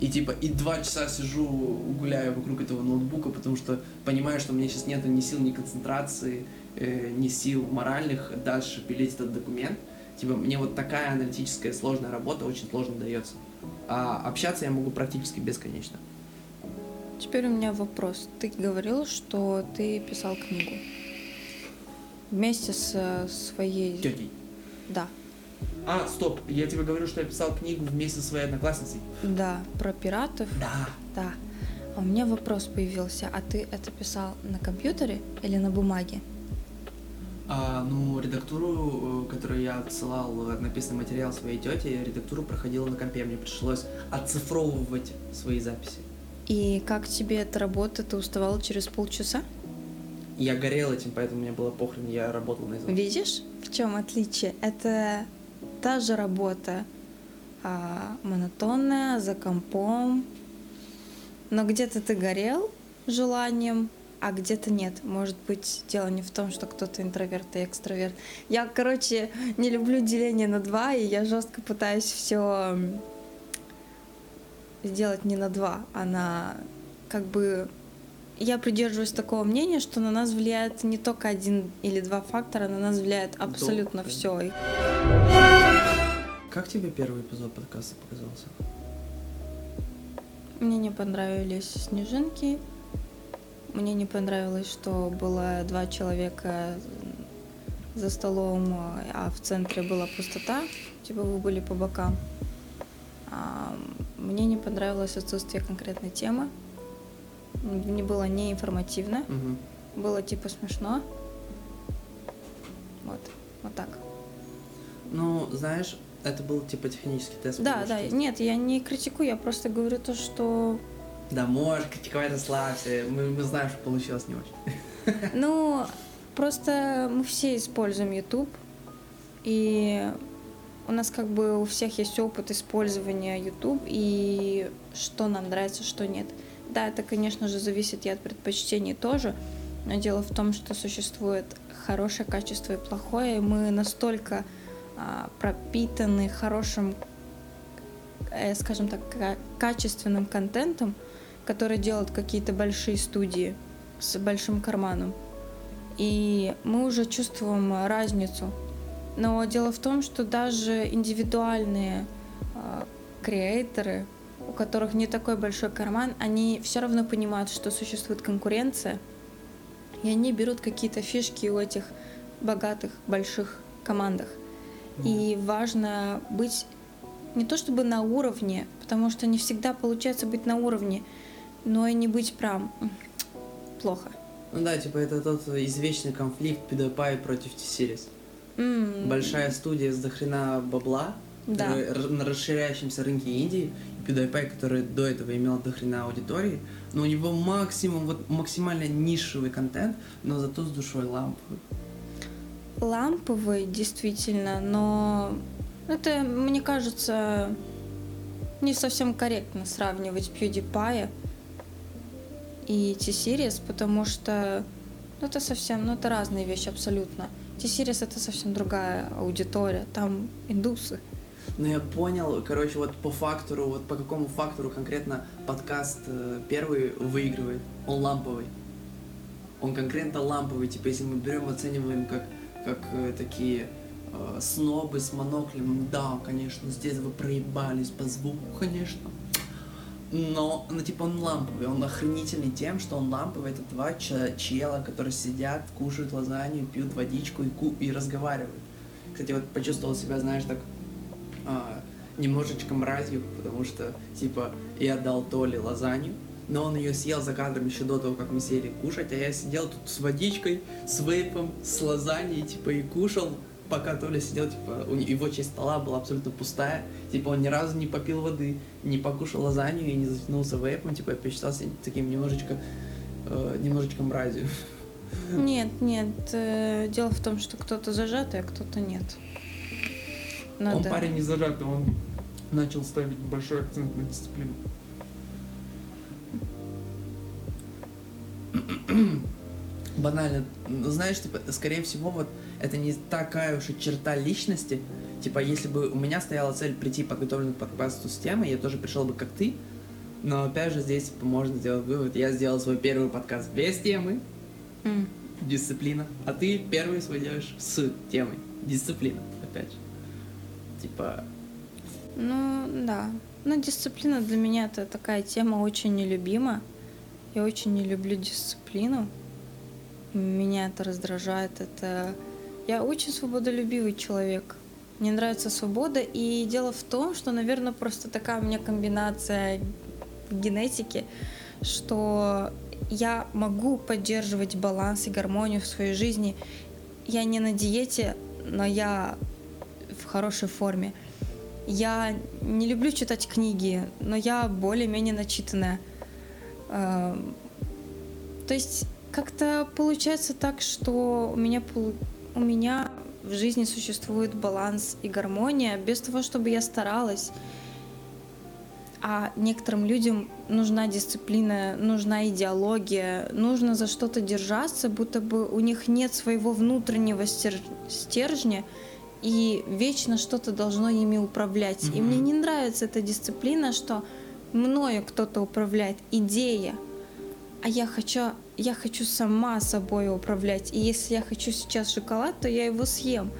и типа и два часа сижу, гуляю вокруг этого ноутбука, потому что понимаю, что у меня сейчас нету ни сил, ни концентрации, э, ни сил моральных дальше пилить этот документ. Типа мне вот такая аналитическая сложная работа очень сложно дается. А общаться я могу практически бесконечно. Теперь у меня вопрос. Ты говорил, что ты писал книгу вместе с своей... Тетей. Да, А, стоп, я тебе говорю, что я писал книгу вместе со своей одноклассницей. да, про пиратов. Да. Да. А у меня вопрос появился. А ты это писал на компьютере или на бумаге? А, ну, редактуру, э, которую я отсылал, э, написанный материал своей тете, редактуру проходила на компе. Мне пришлось оцифровывать свои записи. И как тебе эта работа? Ты уставал через полчаса? Я горел этим, поэтому мне было похрен, я работал на изо. Видишь, в чем отличие? Это та же работа, а, монотонная, за компом. Но где-то ты горел желанием, а где-то нет. Может быть, дело не в том, что кто-то интроверт и экстраверт. Я, короче, не люблю деление на два, и я жестко пытаюсь все сделать не на два, а на как бы я придерживаюсь такого мнения, что на нас влияет не только один или два фактора, на нас влияет абсолютно да. все. Как тебе первый эпизод подкаста показался? Мне не понравились снежинки. Мне не понравилось, что было два человека за столом, а в центре была пустота. Типа вы были по бокам. Мне не понравилось отсутствие конкретной темы. Мне было не информативно. Угу. Было типа смешно. Вот. Вот так. Ну, знаешь, это был типа технический тест. Да, да. что- Нет, я не критикую, я просто говорю то, что Да, можешь критиковать, расслабься. Мы, мы знаем, что получилось не очень. Ну, просто мы все используем YouTube, и у нас как бы у всех есть опыт использования YouTube, и что нам нравится, что нет. Да, это, конечно же, зависит и от предпочтений тоже, но дело в том, что существует хорошее качество и плохое, и мы настолько а, пропитаны хорошим, э, скажем так, ка- качественным контентом, который делают какие-то большие студии с большим карманом. И мы уже чувствуем разницу. Но дело в том, что даже индивидуальные а, креаторы, у которых не такой большой карман, они все равно понимают, что существует конкуренция, и они берут какие-то фишки у этих богатых, больших командах. И важно быть не то чтобы на уровне, потому что не всегда получается быть на уровне, но и не быть прям плохо. Ну да, типа это тот извечный конфликт PewDiePie против T-Series. М, Большая студия с дохрена бабла Да. р- на расширяющемся рынке Индии, и PewDiePie, который до этого имел дохрена аудитории, но у него максимум, вот максимально нишевый контент, но зато с душой ламповый. ламповый, действительно, но это, мне кажется, не совсем корректно сравнивать PewDiePie и T-Series, потому что ну, это совсем, ну, это разные вещи абсолютно. T-Series это совсем другая аудитория, там индусы. Но я понял, короче, вот по фактору, вот по какому фактору конкретно подкаст э, первый выигрывает. Он ламповый. Он конкретно ламповый. Типа, если мы берем, оцениваем как, как э, такие э, снобы с моноклем, да, конечно, здесь вы проебались по звуку, конечно. Но, ну, типа, он ламповый. Он охренительный тем, что он ламповый. Это два че- чела, которые сидят, кушают лазанью, пьют водичку и, ку- и разговаривают. Кстати, вот почувствовал себя, знаешь, так а, немножечко мразью, потому что, типа, я дал Толе лазанью, но он ее съел за кадром еще до того, как мы сели кушать, а я сидел тут с водичкой, с вейпом, с лазаньей, типа, и кушал, пока Толя сидел, типа, у не- его часть стола была абсолютно пустая, типа, он ни разу не попил воды, не покушал лазанью и не затянулся вейпом, типа, я посчитался таким немножечко, э, немножечко мразью. Нет, нет, э, дело в том, что кто-то зажатый, а кто-то нет. Он Надо... парень не зажатый, он начал ставить большой акцент на дисциплину. Банально, ну, знаешь, типа, скорее всего, вот это не такая уж и черта личности. Типа, если бы у меня стояла цель прийти подготовленным к подкасту с темой, я тоже пришел бы как ты. Но опять же, здесь можно сделать вывод. Я сделал свой первый подкаст без темы, М. дисциплина. А ты первый свой делаешь с темой. Дисциплина, опять же. Типа, Ну, да. Ну, дисциплина для меня это такая тема очень нелюбима. Я очень не люблю дисциплину. Меня это раздражает. Это... Я очень свободолюбивый человек. Мне нравится свобода. И дело в том, что, наверное, просто такая у меня комбинация генетики, что я могу поддерживать баланс и гармонию в своей жизни. Я не на диете, но я в хорошей форме. Я не люблю читать книги, но я более-менее начитанная. Эм, То есть как-то получается так, что у меня, у меня в жизни существует баланс и гармония без того, чтобы я старалась. А некоторым людям нужна дисциплина, нужна идеология, нужно за что-то держаться, будто бы у них нет своего внутреннего стер- стержня, и вечно что-то должно ими управлять. И Мгм. мне не нравится эта дисциплина, что мною кто-то управляет, идея. А я хочу, я хочу сама собой управлять. И если я хочу сейчас шоколад, то я его съем.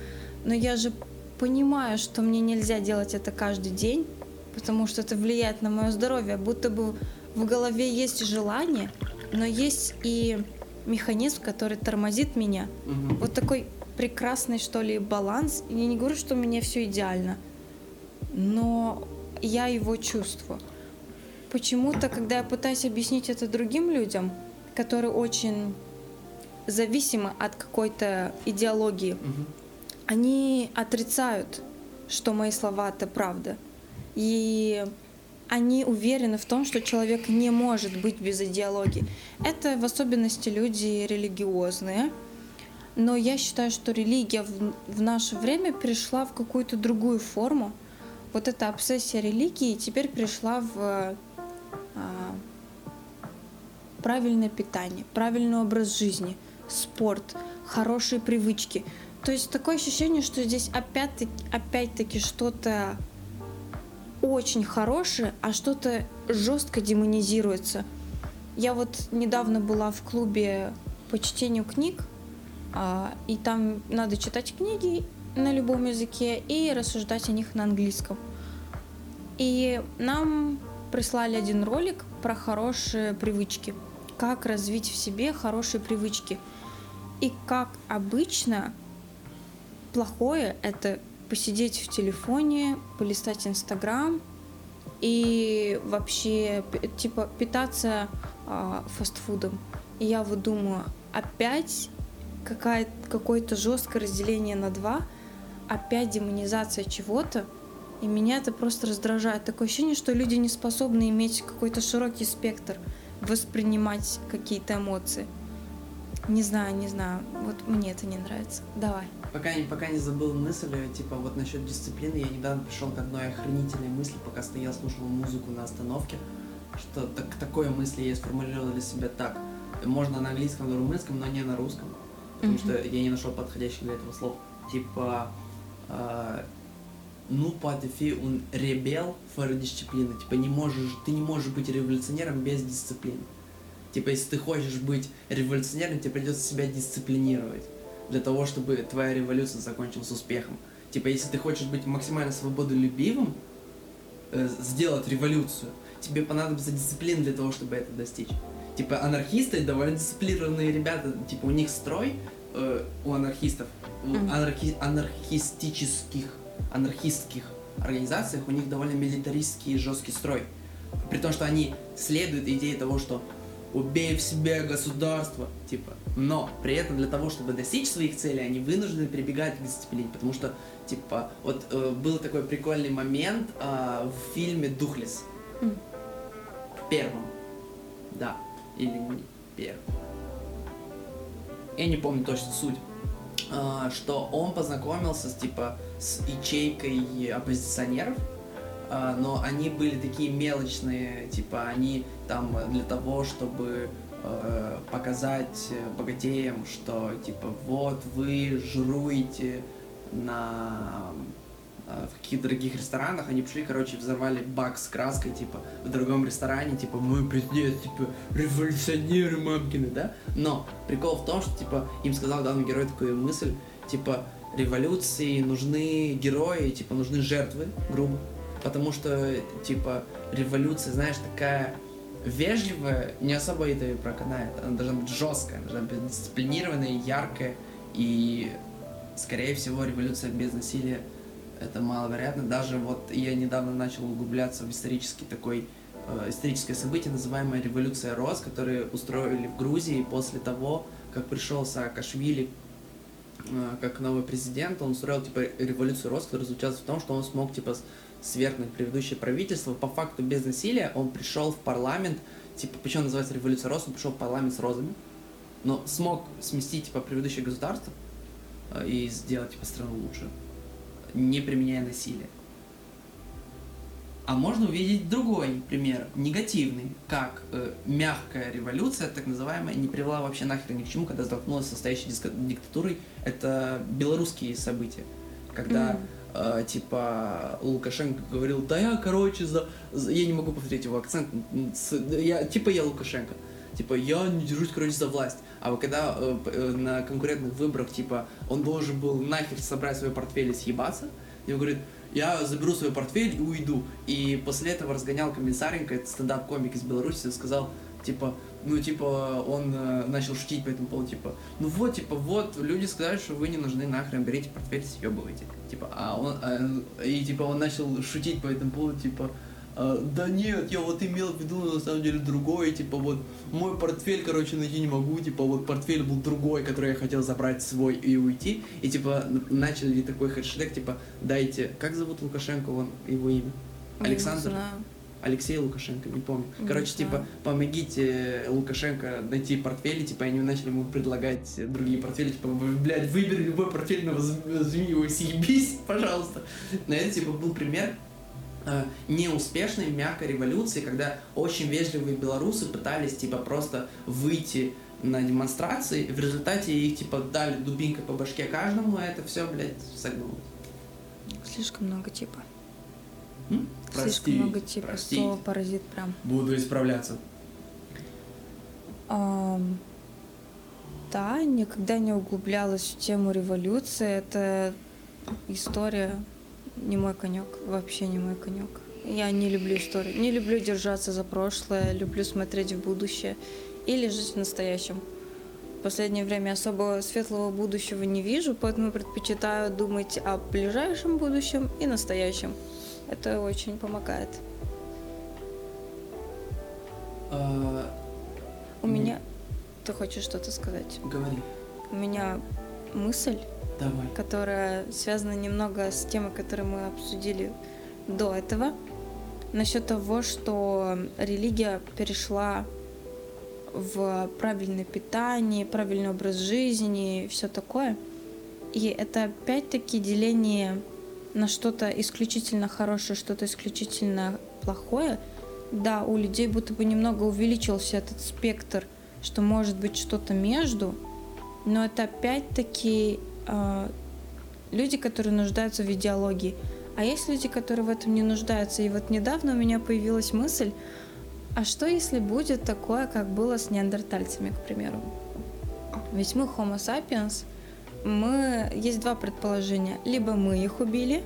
Но я же понимаю, что мне нельзя делать это каждый день, потому что это влияет на мое здоровье. Будто бы в голове есть желание, но есть и механизм, который тормозит меня. мгм. Вот такой прекрасный, что ли, баланс. Я не говорю, что у меня все идеально, но я его чувствую. Почему-то, когда я пытаюсь объяснить это другим людям, которые очень зависимы от какой-то идеологии, Мгм. они отрицают, что мои слова это правда. И они уверены в том, что человек не может быть без идеологии. Это в особенности люди религиозные. Но я считаю, что религия в, в наше время перешла в какую-то другую форму. Вот эта обсессия религии теперь пришла в правильное питание, правильный образ жизни, спорт, хорошие привычки. То есть такое ощущение, что здесь опять-таки, опять-таки что-то очень хорошее, а что-то жестко демонизируется. Я вот недавно была в клубе по чтению книг, а, и там надо читать книги на любом языке и рассуждать о них на английском. И нам прислали один ролик про хорошие привычки, как развить в себе хорошие привычки. И как обычно плохое — это посидеть в телефоне, полистать Инстаграм и вообще, типа, питаться а, фастфудом. И я вот думаю, опять какая, какое-то жесткое разделение на два, опять демонизация чего-то, и меня это просто раздражает. Такое ощущение, что люди не способны иметь какой-то широкий спектр, воспринимать какие-то эмоции. Не знаю, не знаю. Вот мне это не нравится. Давай. Пока, пока не забыл мысль, типа вот насчет дисциплины, я недавно пришел к одной охранительной мысли, пока стоял, слушал музыку на остановке, что так, такое мысли я сформулировал для себя так. Можно на английском, на румынском, но не на русском, потому mm-hmm. что я не нашел подходящих для этого слов. Типа, э, ну, poate fi un rebel fără disciplină. Типа, не можешь, ты не можешь быть революционером без дисциплины. Типа, если ты хочешь быть революционером, тебе придется себя дисциплинировать для того, чтобы твоя революция закончилась успехом. Типа, если ты хочешь быть максимально свободолюбивым, э, сделать революцию, тебе понадобится дисциплина для того, чтобы это достичь. Типа, анархисты довольно дисциплинированные ребята, типа, у них строй, э, у анархистов, у анархи анархистических, анархистских организациях у них довольно милитаристский жесткий строй. При том, что они следуют идее того, что убей в себе государство, типа. Но при этом для того, чтобы достичь своих целей, они вынуждены прибегать к дисциплине, потому что, типа, вот э, был такой прикольный момент э, в фильме «Духлес». Mm. В первом. Да. Или не первом. Я не помню точно суть. Э, что он познакомился с, типа, с ячейкой оппозиционеров, а, но они были такие мелочные, типа они там для того, чтобы э, показать богатеям, что типа вот вы жруете на э, в каких-то дорогих ресторанах, они пришли, короче, взорвали бак с краской, типа, в другом ресторане, типа, мы президент, типа, революционеры мамкины, да? Но прикол в том, что, типа, им сказал главный герой такую мысль, типа, революции нужны герои, типа, нужны жертвы, грубо потому что, типа, революция, знаешь, такая вежливая, не особо это и проканает. Она должна быть жесткая, должна быть дисциплинированная, яркая, и, скорее всего, революция без насилия это маловероятно. Даже вот я недавно начал углубляться в исторический такой э, историческое событие, называемое революция роз, которое устроили в Грузии после того, как пришел Саакашвили как новый президент, он устроил типа революцию роз, которая заключалась в том, что он смог типа свергнуть предыдущее правительство, по факту без насилия он пришел в парламент, типа, почему называется революция роз, он пришел в парламент с розами, но смог сместить, типа, предыдущее государство э, и сделать, типа, страну лучше, не применяя насилие. А можно увидеть другой пример, негативный, как э, мягкая революция, так называемая, не привела вообще нахер ни к чему, когда столкнулась с настоящей диктатурой. Это белорусские события, когда mm э, типа Лукашенко говорил, да я, короче, за, я не могу повторить его акцент, я, типа я Лукашенко, типа я не держусь, короче, за власть. А вот когда э, э, на конкурентных выборах, типа, он должен был нахер собрать свой портфель и съебаться, и он говорит, я заберу свой портфель и уйду. И после этого разгонял Комиссаренко, это стендап-комик из Беларуси, сказал, типа, ну, типа, он э, начал шутить по этому поводу, типа, ну вот, типа, вот, люди сказали, что вы не нужны нахрен, берите портфель, съебывайте. Типа, а он, а, и, типа, он начал шутить по этому поводу, типа, да нет, я вот имел в виду на самом деле другое, типа вот мой портфель, короче, найти не могу, типа вот портфель был другой, который я хотел забрать свой и уйти, и типа начали такой хэштег, типа дайте, как зовут Лукашенко, он его имя? Александр? Алексей Лукашенко, не помню. Не Короче, знаю. типа, помогите Лукашенко найти портфели, типа, они начали ему предлагать другие портфели, типа, блядь, выбери любой портфель, но возьми его съебись, пожалуйста. Но это, типа, был пример неуспешной мягкой революции, когда очень вежливые белорусы пытались, типа, просто выйти на демонстрации, в результате их, типа, дали дубинкой по башке каждому, а это все, блядь, согнулось. Слишком много, типа. М? Прости, Слишком много типа прости. слова паразит прям. Буду исправляться. А, да, никогда не углублялась в тему революции. Это история не мой конек, вообще не мой конек. Я не люблю историю, не люблю держаться за прошлое, люблю смотреть в будущее или жить в настоящем. последнее время особо светлого будущего не вижу, поэтому предпочитаю думать о ближайшем будущем и настоящем. Это очень помогает. А, У меня... Ты хочешь что-то сказать? Говори, У меня мысль, давай. которая связана немного с темой, которую мы обсудили до этого, насчет того, что религия перешла в правильное питание, правильный образ жизни и все такое. И это опять-таки деление на что-то исключительно хорошее, что-то исключительно плохое. Да, у людей будто бы немного увеличился этот спектр, что может быть что-то между, но это опять-таки э, люди, которые нуждаются в идеологии. А есть люди, которые в этом не нуждаются. И вот недавно у меня появилась мысль, а что если будет такое, как было с неандертальцами, к примеру? Ведь мы Homo sapiens, мы... Есть два предположения. Либо мы их убили,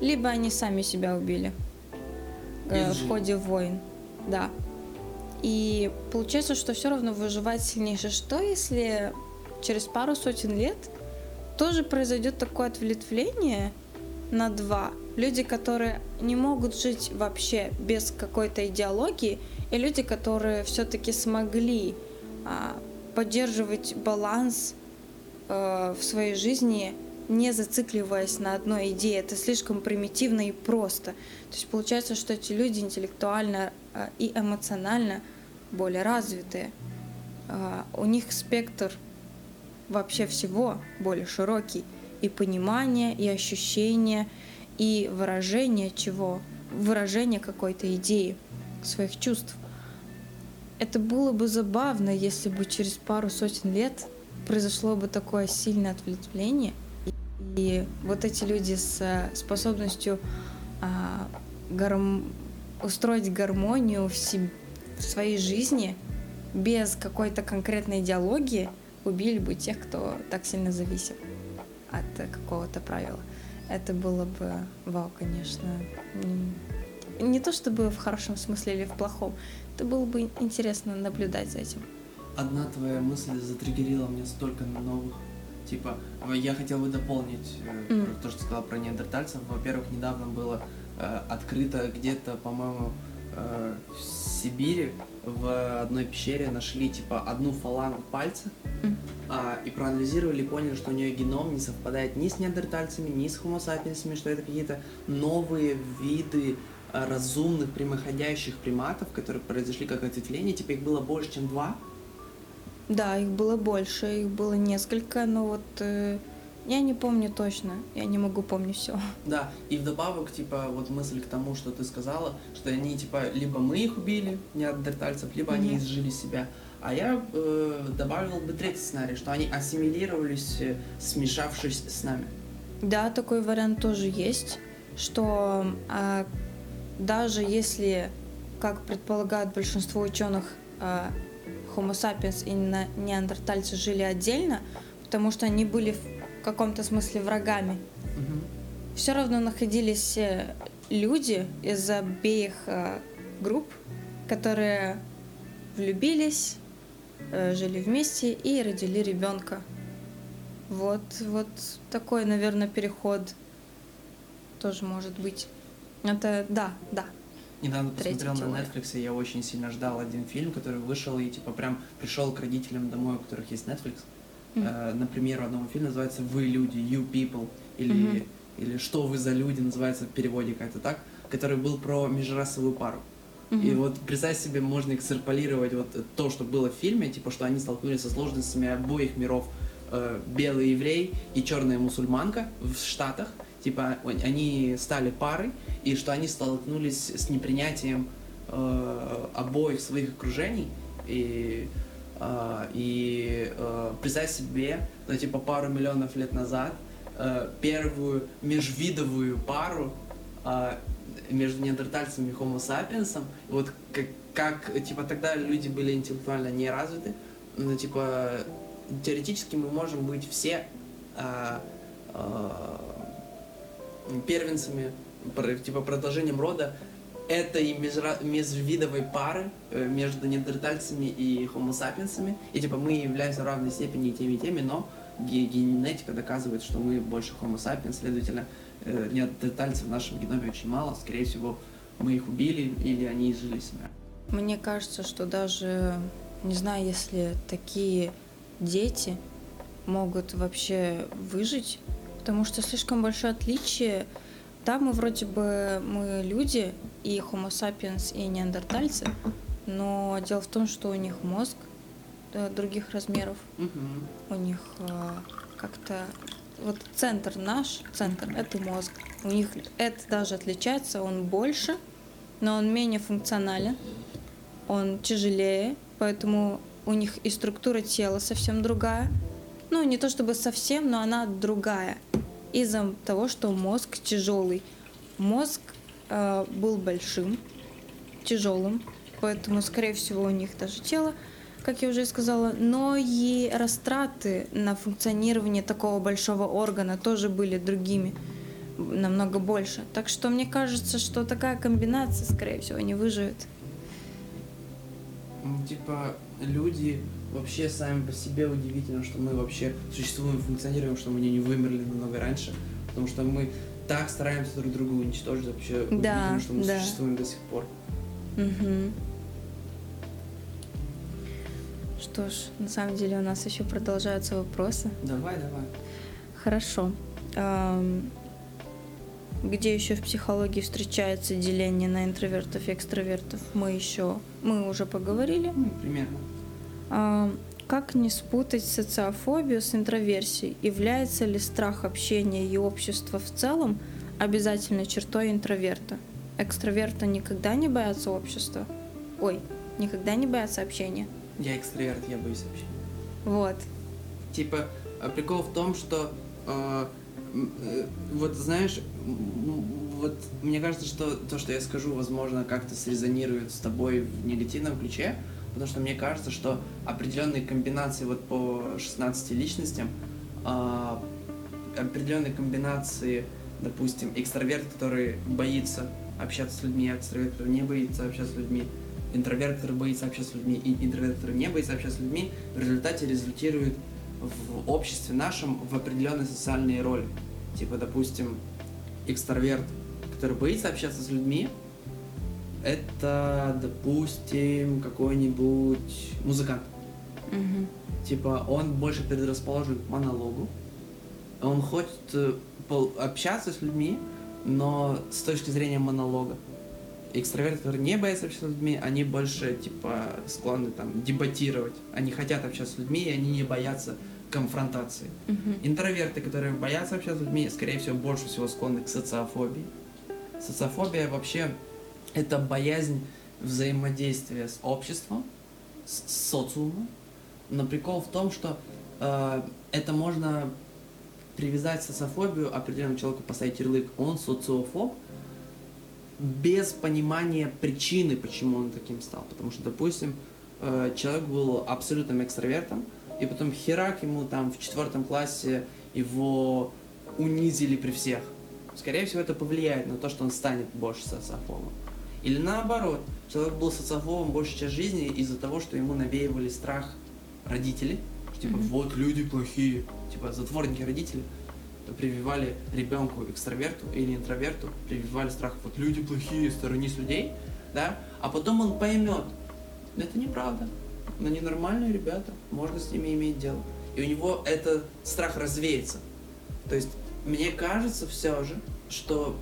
либо они сами себя убили э, в ходе войн. Да. И получается, что все равно выживает сильнейший. Что если через пару сотен лет тоже произойдет такое ответвление на два? Люди, которые не могут жить вообще без какой-то идеологии, и люди, которые все-таки смогли а, поддерживать баланс э, в своей жизни, не зацикливаясь на одной идее. Это слишком примитивно и просто. То есть получается, что эти люди интеллектуально э, и эмоционально более развитые. Э, У них спектр вообще всего более широкий. И понимание, и ощущение, и выражение чего? Выражение какой-то идеи, своих чувств. Это было бы забавно, если бы через пару сотен лет произошло бы такое сильное ответвление, и, вот эти люди с э, способностью а, гарм- устроить гармонию в, себ- в своей жизни без какой-то конкретной идеологии убили бы тех, кто так сильно зависим от э, какого-то правила. Это было бы вау, конечно. Не то чтобы в хорошем смысле или в плохом. Это было бы интересно наблюдать за этим. Одна твоя мысль затриггерила мне столько новых. Типа, я хотел бы дополнить э, про то, что сказала про неандертальцев. Во-первых, недавно было э, открыто где-то, по-моему, э, в Сибири в одной пещере нашли типа одну фалангу пальца а, и проанализировали и поняли, что у нее геном не совпадает ни с неандертальцами, ни с sapiens, что это какие-то новые виды а, разумных прямоходящих приматов, которые произошли как ответвление, типа их было больше, чем два. Да, их было больше, их было несколько, но вот э, я не помню точно, я не могу помнить все. Да, и вдобавок, типа, вот мысль к тому, что ты сказала, что они, типа, либо мы их убили, неандертальцев, либо они изжили себя. А я э, добавил бы третий сценарий, что они ассимилировались, э, смешавшись с нами. Да, такой вариант тоже есть, что а, даже если, как предполагают большинство ученых, а, Homo sapiens и неандертальцы жили отдельно, потому что они были в каком-то смысле врагами, Мгм. все равно находились э, люди из обеих э, групп, которые влюбились, э, жили вместе и родили ребенка. Вот, вот такой, наверное, переход тоже может быть. Это да, да. Недавно Третья посмотрел на теория. Netflix, и я очень сильно ждал один фильм, который вышел и типа прям пришел к родителям домой, у которых есть Netflix. Э, например, одного фильма называется «Вы люди», «You people», или, Мгм. или «Что вы за люди» называется в переводе как-то так, который был про межрасовую пару. И Мгм. вот представь себе, можно экстраполировать вот то, что было в фильме, типа, что они столкнулись со сложностями обоих миров. Э, белый еврей и черная мусульманка в Штатах, типа, он- они стали парой, и что они столкнулись с непринятием э, обоих своих окружений, и, э, и э, представь себе, ну, типа, пару миллионов лет назад э, первую межвидовую пару а, между неандертальцем и homo sapiens, вот как, как, типа, тогда люди были интеллектуально не развиты, но, типа, теоретически мы можем быть все а, а, первенцами, типа, продолжением рода этой межра- межвидовой пары э, между неандертальцами и sapiensами. И типа мы являемся в равной степени и теми, и теми, но ге- генетика доказывает, что мы больше homo sapiens, следовательно, э, неандертальцев в нашем геноме очень мало. Скорее всего, мы их убили или они изжили себя. Мне кажется, что даже, не знаю, если такие дети могут вообще выжить, потому что слишком большое отличие. Да, мы вроде бы мы люди, и Homo sapiens, и неандертальцы, но дело в том, что у них мозг э, других размеров, Мгм. у них э, как-то вот центр наш, центр это мозг. У них это даже отличается, он больше, но он менее функционален, он тяжелее, поэтому у них и структура тела совсем другая. Ну, не то чтобы совсем, но она другая. Из-за того, что мозг тяжелый. Мозг был большим, тяжелым, поэтому, скорее всего, у них даже тело, как я уже сказала, но и растраты на функционирование такого большого органа тоже были другими, намного больше. Так что мне кажется, что такая комбинация, скорее всего, не выживет. Ну, Типа, люди вообще сами по себе удивительно, что мы вообще существуем, функционируем, что мы не вымерли намного раньше. Потому что мы так стараемся друг друга уничтожить, вообще Да, удивительно, что мы да. существуем до сих пор. Мгм. Что ж, на самом деле у нас еще продолжаются вопросы. Давай, давай. Хорошо. Где еще в психологии встречается деление на интровертов и экстравертов? Мы еще, мы уже поговорили. Ну, примерно. Как не спутать социофобию с интроверсией? Является ли страх общения и общества в целом обязательной чертой интроверта? Экстраверты никогда не боятся общества? Ой, никогда не боятся общения? Я экстраверт, я боюсь общения. Вот. Типа, а прикол в том, что э, э, вот знаешь, вот мне кажется, что то, что я скажу, возможно, как-то срезонирует с тобой в негативном ключе, потому что мне кажется, что определенные комбинации вот по 16 личностям, э, определенные комбинации, допустим, экстраверт, который боится общаться с людьми, а экстраверт, который не боится общаться с людьми, интроверт, который боится общаться с людьми, и интроверт, который не боится общаться с людьми, в результате результирует в обществе нашем в определенные социальные роли. Типа, допустим, экстраверт, который боится общаться с людьми, это, допустим, какой-нибудь музыкант. Мгм. Типа, он больше предрасположен к монологу. Он хочет э, общаться с людьми, но с точки зрения монолога. Экстраверты, которые не боятся общаться с людьми, они больше, типа, склонны там дебатировать. Они хотят общаться с людьми, и они не боятся конфронтации. Мгм. Интроверты, которые боятся общаться с людьми, скорее всего, больше всего склонны к социофобии. Социофобия вообще это боязнь взаимодействия с обществом, с социумом. Но прикол в том, что э, это можно привязать социофобию определенному человеку, поставить ярлык, он социофоб, без понимания причины, почему он таким стал. Потому что, допустим, э, человек был абсолютным экстравертом, и потом херак ему там в четвертом классе его унизили при всех. Скорее всего, это повлияет на то, что он станет больше социофобом. Или наоборот, человек был социофобом большую часть жизни из-за того, что ему навеивали страх родители, что типа вот люди плохие, типа затворники родители прививали ребенку экстраверту или интроверту, прививали страх, вот люди плохие, сторонись людей, да, а потом он поймет, это неправда, но они нормальные ребята, можно с ними иметь дело. И у него этот страх развеется. То есть мне кажется все же, что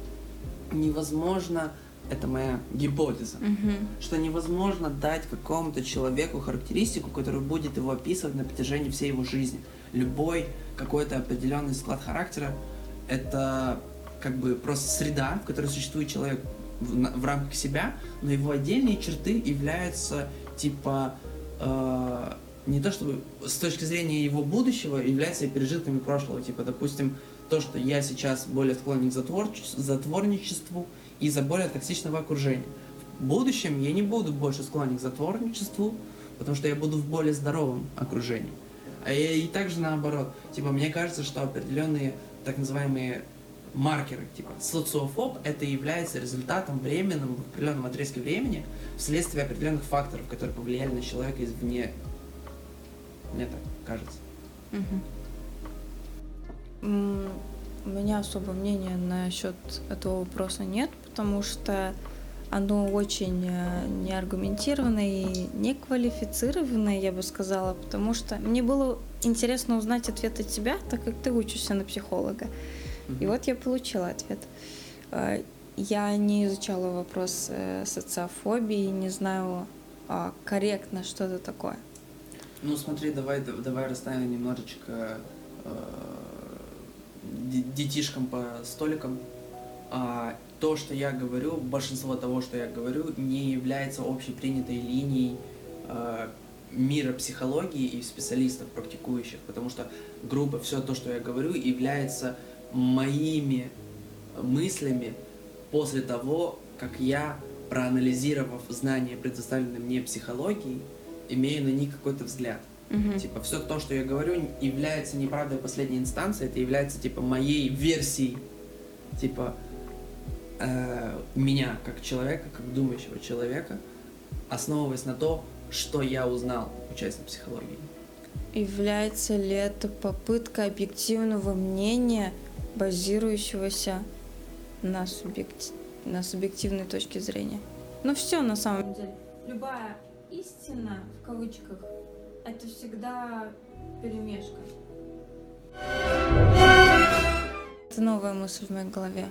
невозможно, это моя гипотеза, Мгм. что невозможно дать какому-то человеку характеристику, которая будет его описывать на протяжении всей его жизни. Любой какой-то определенный склад характера – это как бы просто среда, в которой существует человек в, в рамках себя, но его отдельные черты являются типа э, не то чтобы с точки зрения его будущего являются пережитками прошлого. Типа, допустим, то, что я сейчас более склонен к затворче- затворничеству из-за более токсичного окружения. В будущем я не буду больше склонен к затворничеству, потому что я буду в более здоровом окружении. А я и также наоборот. Типа, мне кажется, что определенные так называемые маркеры, типа социофоб это является результатом временным в определенном отрезке времени вследствие определенных факторов, которые повлияли на человека извне. Мне так кажется. М, У меня особо мнения насчет этого вопроса нет, потому что оно очень э, неаргументированное и неквалифицированное, я бы сказала, потому что мне было интересно узнать ответ от тебя, так как ты учишься на психолога. И вот я получила ответ. Э, Я не изучала вопрос э, социофобии, не знаю а, корректно, что это такое. Ну смотри, давай, давай расставим немножечко э, де- детишкам по столикам. А, то, что я говорю, большинство того, что я говорю, не является общепринятой линией э, мира психологии и специалистов, практикующих, потому что, грубо, все то, что я говорю, является моими мыслями после того, как я, проанализировав знания, предоставленные мне психологией, имею на них какой-то взгляд. Мгм. Типа, все то, что я говорю, является неправдой последней инстанции, это является, типа, моей версией, типа, э, меня, как человека, как думающего человека, основываясь на то, что я узнал, учась на психологии. Является ли это попытка объективного мнения, базирующегося на, субъект... на субъективной точке зрения? Ну все на самом деле. Любая истина, в кавычках, это всегда перемешка. Это новая мысль в моей голове.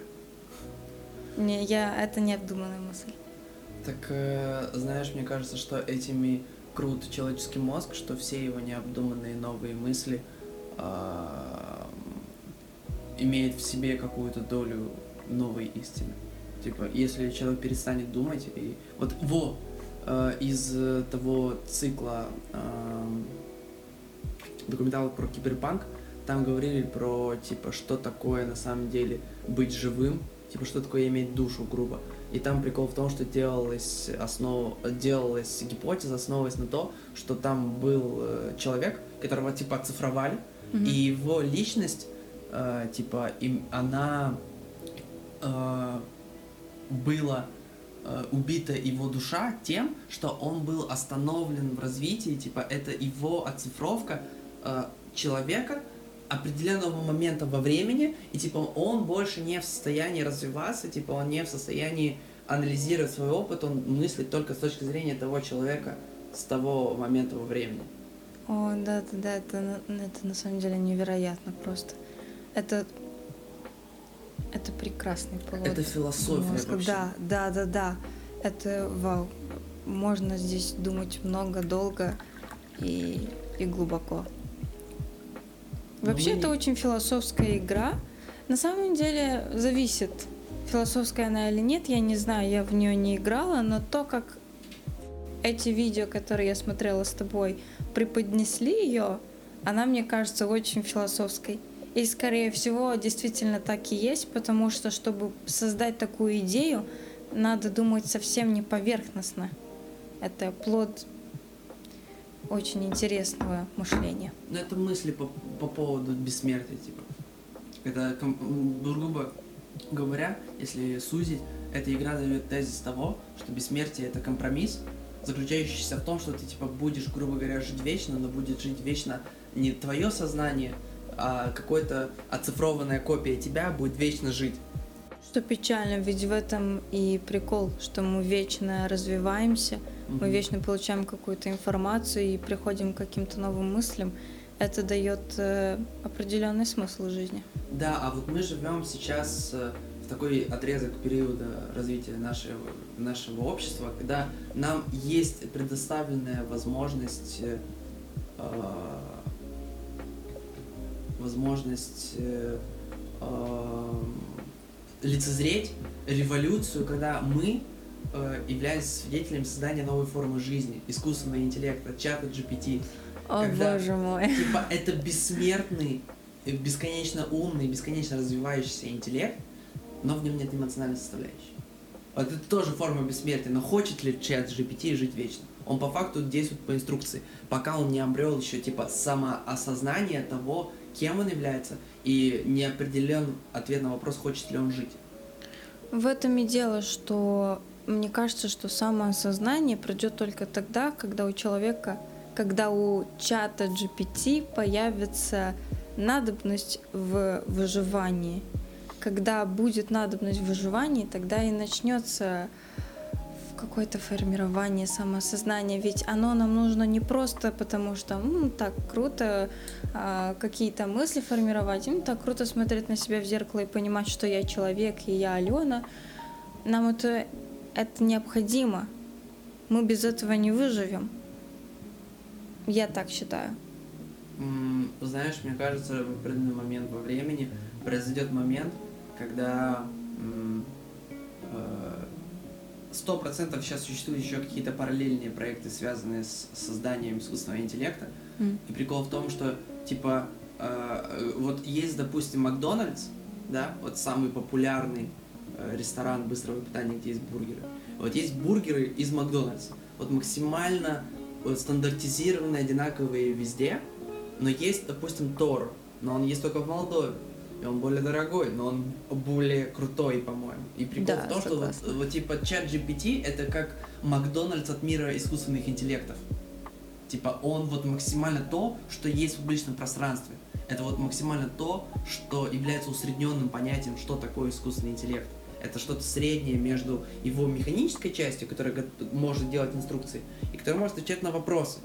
Не, я, это необдуманная мысль. Так, э, знаешь, мне кажется, что этими крут человеческий мозг, что все его необдуманные новые мысли а, имеют в себе какую-то долю новой истины. Типа, если человек перестанет думать, и вот во э, из э, того цикла эм, документалок про киберпанк, там говорили про типа что такое на самом деле быть живым, типа что такое иметь душу, грубо. И там прикол в том, что делалась основа, делалась гипотеза, основываясь на то, что там был э, человек, которого типа оцифровали, Мгм. и его личность, э, типа, им, она э, была э, убита его душа тем, что он был остановлен в развитии, типа, это его оцифровка э, человека определенного момента во времени, и типа он больше не в состоянии развиваться, типа он не в состоянии анализировать свой опыт, он мыслит только с точки зрения того человека с того момента во времени. О, да, да, да, это, на- это на самом деле невероятно просто. Это, это прекрасный повод. Это философия мозга. вообще. Да, да, да, да. Это вау. Можно здесь думать много, долго и, и глубоко. Вообще мы это очень философская игра. На самом деле зависит, философская она или нет, я не знаю, я в нее не играла, но то, как эти видео, которые я смотрела с тобой, преподнесли ее, она мне кажется очень философской. И, скорее всего, действительно так и есть, потому что, чтобы создать такую идею, надо думать совсем не поверхностно. Это плод очень интересного мышления. Ну, это мысли по, по поводу бессмертия, типа. Это, грубо говоря, если сузить, эта игра дает тезис того, что бессмертие это компромисс, заключающийся в том, что ты, типа, будешь, грубо говоря, жить вечно, но будет жить вечно не твое сознание, а какое-то оцифрованная копия тебя будет вечно жить. Что печально, ведь в этом и прикол, что мы вечно развиваемся, мы вечно получаем какую-то информацию и приходим к каким-то новым мыслям. Это дает э, определенный смысл жизни. Да, а вот мы живем сейчас э, в такой отрезок периода развития нашего, нашего общества, когда нам есть предоставленная возможность э, э, возможность э, э, лицезреть революцию, когда мы э, являемся свидетелями создания новой формы жизни, искусственного интеллекта, чата GPT. О Когда- боже мой. Типа это бессмертный, бесконечно умный, бесконечно развивающийся интеллект, но в нем нет эмоциональной составляющей. Вот это тоже форма бессмертия, но хочет ли чат GPT жить вечно? Он по факту действует по инструкции, пока он не обрел еще типа самоосознание того, кем он является, и не определен ответ на вопрос, хочет ли он жить. В этом и дело, что мне кажется, что самоосознание придет только тогда, когда у человека, когда у чата GPT появится надобность в выживании. Когда будет надобность в выживании, тогда и начнется какое-то формирование самосознания, ведь оно нам нужно не просто потому, что м, так круто а, какие-то мысли формировать, м, так круто смотреть на себя в зеркало и понимать, что я человек и я Алена. Нам это, это необходимо. Мы без этого не выживем. Я так считаю. Знаешь, мне кажется, в определенный момент во времени произойдет момент, когда э, сто процентов сейчас существуют еще какие-то параллельные проекты, связанные с созданием искусственного интеллекта. М. И прикол в том, что типа э, вот есть, допустим, Макдональдс, да, вот самый популярный э, ресторан быстрого питания, где есть бургеры. Вот есть бургеры из Макдональдса. Вот максимально вот, стандартизированные, одинаковые везде. Но есть, допустим, Тор, но он есть только в Молдове. И он более дорогой, но он более крутой, по-моему. И прикол Да, в том, что вот, вот типа чат GPT это как Макдональдс от мира искусственных интеллектов. Типа он вот максимально то, что есть в публичном пространстве. Это вот максимально то, что является усредненным понятием, что такое искусственный интеллект. Это что-то среднее между его механической частью, которая может делать инструкции, и которая может отвечать на вопросы.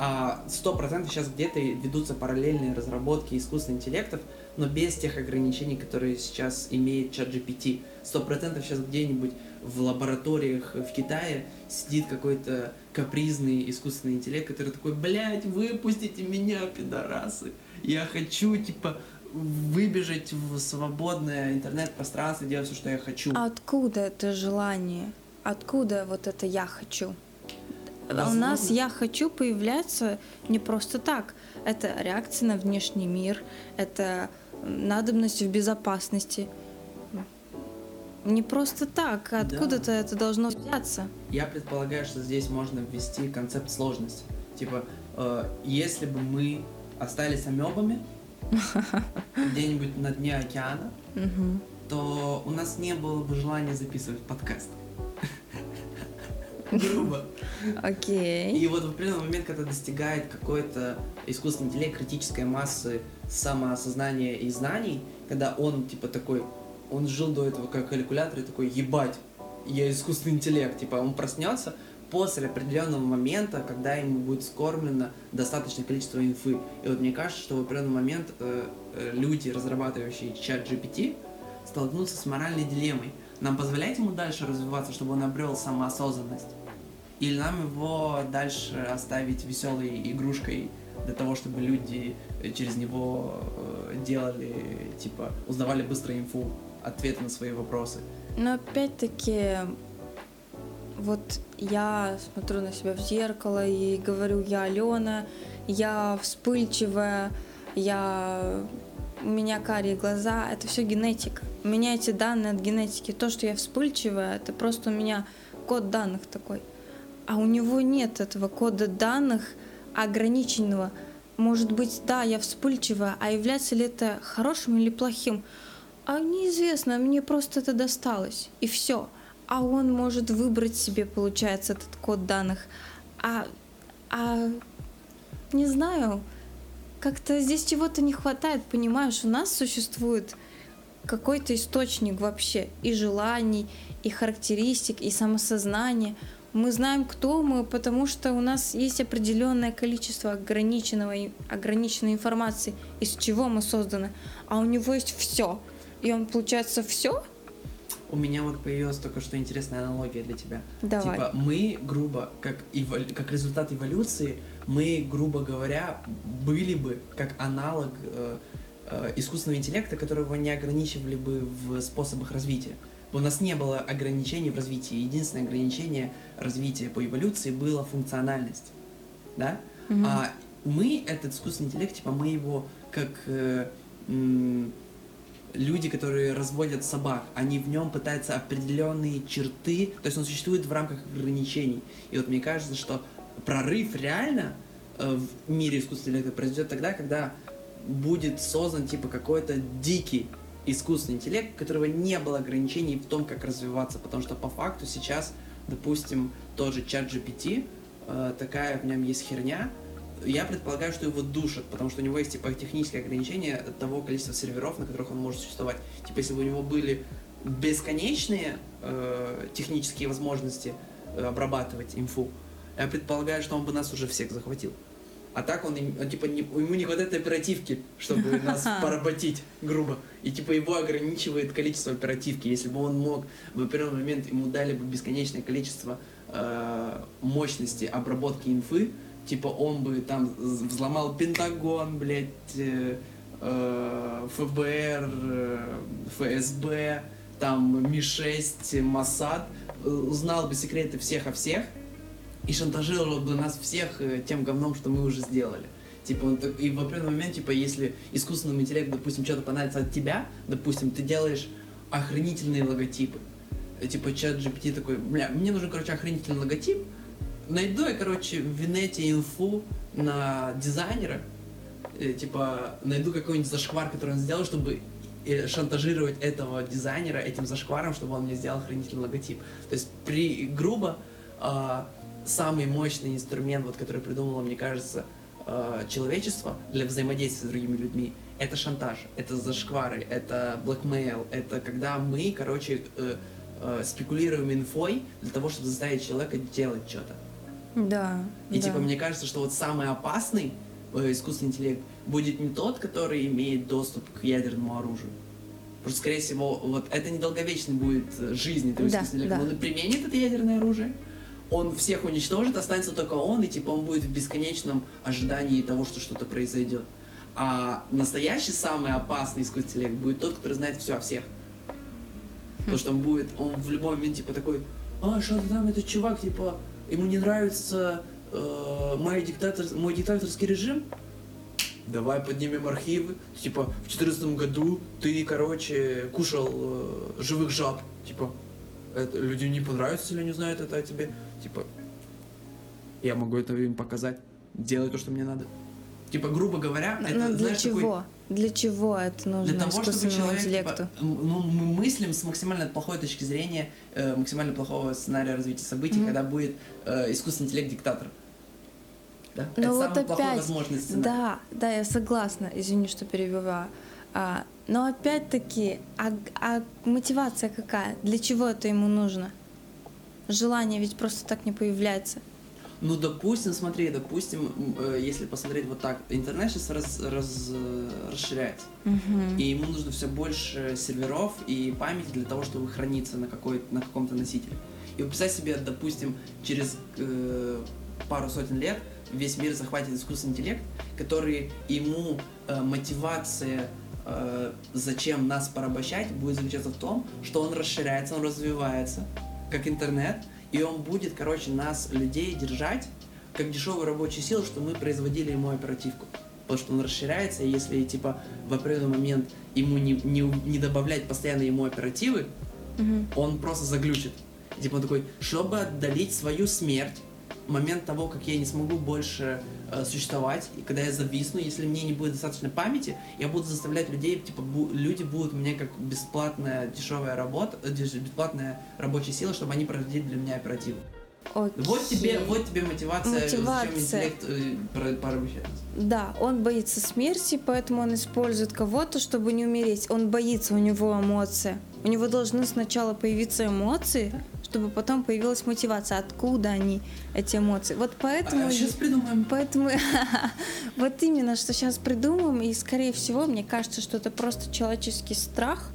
А сто процентов сейчас где-то ведутся параллельные разработки искусственных интеллектов, но без тех ограничений, которые сейчас имеет чат GPT. Сто процентов сейчас где-нибудь в лабораториях в Китае сидит какой-то капризный искусственный интеллект, который такой, блядь, выпустите меня, пидорасы. Я хочу, типа, выбежать в свободное интернет-пространство, делать все, что я хочу. А откуда это желание? Откуда вот это я хочу? А У нас Возможно. я хочу появляться не просто так. Это реакция на внешний мир, это надобность в безопасности. Не просто так. Откуда-то это должно взяться. Я предполагаю, что здесь можно ввести концепт сложности. Типа, э, если бы мы остались амебами где-нибудь на дне океана, то у нас не было бы желания записывать подкаст. Грубо. Окей. И вот в определенный момент, когда достигает какой-то искусственный интеллект критической массы самоосознания и знаний, когда он типа такой, он жил до этого как калькулятор и такой, ебать, я искусственный интеллект, типа он проснется после определенного момента, когда ему будет скормлено достаточное количество инфы. И вот мне кажется, что в определенный момент э, э, люди, разрабатывающие чат GPT, столкнутся с моральной дилеммой. Нам позволять ему дальше развиваться, чтобы он обрел самоосознанность? Или нам его дальше оставить веселой игрушкой для того, чтобы люди э, через него э, делали, типа, узнавали быстро инфу, ответы на свои вопросы. Но опять-таки, вот я смотрю на себя в зеркало и говорю, я Алена, я вспыльчивая, я у меня карие глаза, это все генетика. У меня эти данные от генетики. То, что я вспыльчивая, это просто у меня код данных такой. А у него нет этого кода данных ограниченного. Может быть, да, я вспыльчивая, а является ли это хорошим или плохим? А неизвестно, мне просто это досталось. И все. А он может выбрать себе, получается, этот код данных. А, а не знаю, как-то здесь чего-то не хватает, понимаешь? У нас существует какой-то источник вообще и желаний, и характеристик, и самосознания. Мы знаем, кто мы, потому что у нас есть определенное количество ограниченного, ограниченной информации, из чего мы созданы. А у него есть все. И он, получается, все? У меня вот появилась только что интересная аналогия для тебя. Давай. Типа, мы, грубо, как, эволю- как результат эволюции, мы, грубо говоря, были бы как аналог э, э, искусственного интеллекта, которого не ограничивали бы в способах развития. У нас не было ограничений в развитии. Единственное ограничение развития по эволюции было функциональность. Да? Мгм. А мы, этот искусственный интеллект, типа, мы его как э, м, люди, которые разводят собак, они в нем пытаются определенные черты, то есть он существует в рамках ограничений. И вот мне кажется, что прорыв реально э, в мире искусственного интеллекта произойдет тогда, когда будет создан типа какой-то дикий искусственный интеллект, у которого не было ограничений в том, как развиваться, потому что по факту сейчас, допустим, тот же чат GPT, э, такая в нем есть херня, я предполагаю, что его душат, потому что у него есть типа технические ограничения того количества серверов, на которых он может существовать. Типа, если бы у него были бесконечные э, технические возможности э, обрабатывать инфу, я предполагаю, что он бы нас уже всех захватил. А так он, он типа, не, ему не хватает оперативки, чтобы нас поработить, грубо. И типа его ограничивает количество оперативки. Если бы он мог, в определенный момент ему дали бы бесконечное количество э, мощности обработки инфы, типа он бы там взломал Пентагон, блядь, э, э, ФБР, э, ФСБ, там Ми-6, Масад, э, узнал бы секреты всех о всех и шантажировал бы нас всех тем говном, что мы уже сделали. Типа, и в определенный момент, типа, если искусственному интеллекту, допустим, что-то понравится от тебя, допустим, ты делаешь охренительные логотипы. Типа, чат GPT такой, бля, мне нужен, короче, охренительный логотип, найду я, короче, в Винете инфу на дизайнера, э, типа, найду какой-нибудь зашквар, который он сделал, чтобы э, шантажировать этого дизайнера этим зашкваром, чтобы он мне сделал хранительный логотип. То есть, при, грубо, э, самый мощный инструмент, вот, который придумало, мне кажется, э, человечество для взаимодействия с другими людьми, это шантаж, это зашквары, это blackmail, это когда мы, короче, э, э, спекулируем инфой для того, чтобы заставить человека делать что-то. Да. И да. типа мне кажется, что вот самый опасный э, искусственный интеллект будет не тот, который имеет доступ к ядерному оружию. Потому что, скорее всего, вот это недолговечный будет э, жизнь этого Да, искусственного интеллекта. да. Он применит это ядерное оружие, он всех уничтожит, останется только он, и типа он будет в бесконечном ожидании того, что что-то произойдет. А настоящий самый опасный искусственный интеллект будет тот, который знает все о всех. Потому что он будет, он в любой момент типа такой, а, что там этот чувак, типа, ему не нравится э, мой, диктатор, мой диктаторский режим, давай поднимем архивы. Типа, в четырнадцатом году ты, короче, кушал э, живых жаб. Типа, это, людям не понравится, если они знают это о тебе. Типа, я могу это им показать. Делай то, что мне надо. Типа, грубо говоря, Но это, для знаешь, такой- чего? Для чего это нужно для того, чтобы человек, интеллекту? типа, ну, мы мыслим с максимально плохой точки зрения, э, максимально плохого сценария развития событий, Мгм. когда будет э, искусственный интеллект диктатор. Да? Ну это вот самый плохой опять, возможный сценарий. Да, да, я согласна. Извини, что перебиваю. А, но опять-таки, а, а мотивация какая? Для чего это ему нужно? Желание ведь просто так не появляется. Ну, допустим, смотри, допустим, э, если посмотреть вот так, интернет сейчас раз, раз, э, расширяется, Мгм. и ему нужно все больше серверов и памяти для того, чтобы храниться на, какой, на каком-то носителе. И представь себе, допустим, через э, пару сотен лет весь мир захватит искусственный интеллект, который ему э, мотивация, э, зачем нас порабощать, будет заключаться в том, что он расширяется, он развивается, как интернет, и он будет, короче, нас, людей, держать как дешевую рабочую силу, что мы производили ему оперативку. Потому что он расширяется, и если, типа, в определенный момент ему не, не, не добавлять постоянно ему оперативы, Мгм. он просто заглючит. Типа он такой, чтобы отдалить свою смерть, момент того, как я не смогу больше э, существовать, и когда я зависну, если мне не будет достаточно памяти, я буду заставлять людей, типа, бу- люди будут мне как бесплатная дешевая работа, э, бесплатная рабочая сила, чтобы они проводили для меня оперативу. Вот тебе, Окей. вот тебе мотивация, зачем Мотивация. интеллект э, пора- порабощать нас. Да, он боится смерти, поэтому он использует кого-то, чтобы не умереть. Он боится, у него эмоции. У него должны сначала появиться эмоции, чтобы потом появилась мотивация. Откуда они, эти эмоции? Вот поэтому... сейчас А, придумаем. Поэтому вот именно, что сейчас придумаем, и скорее всего, мне кажется, что это просто человеческий страх.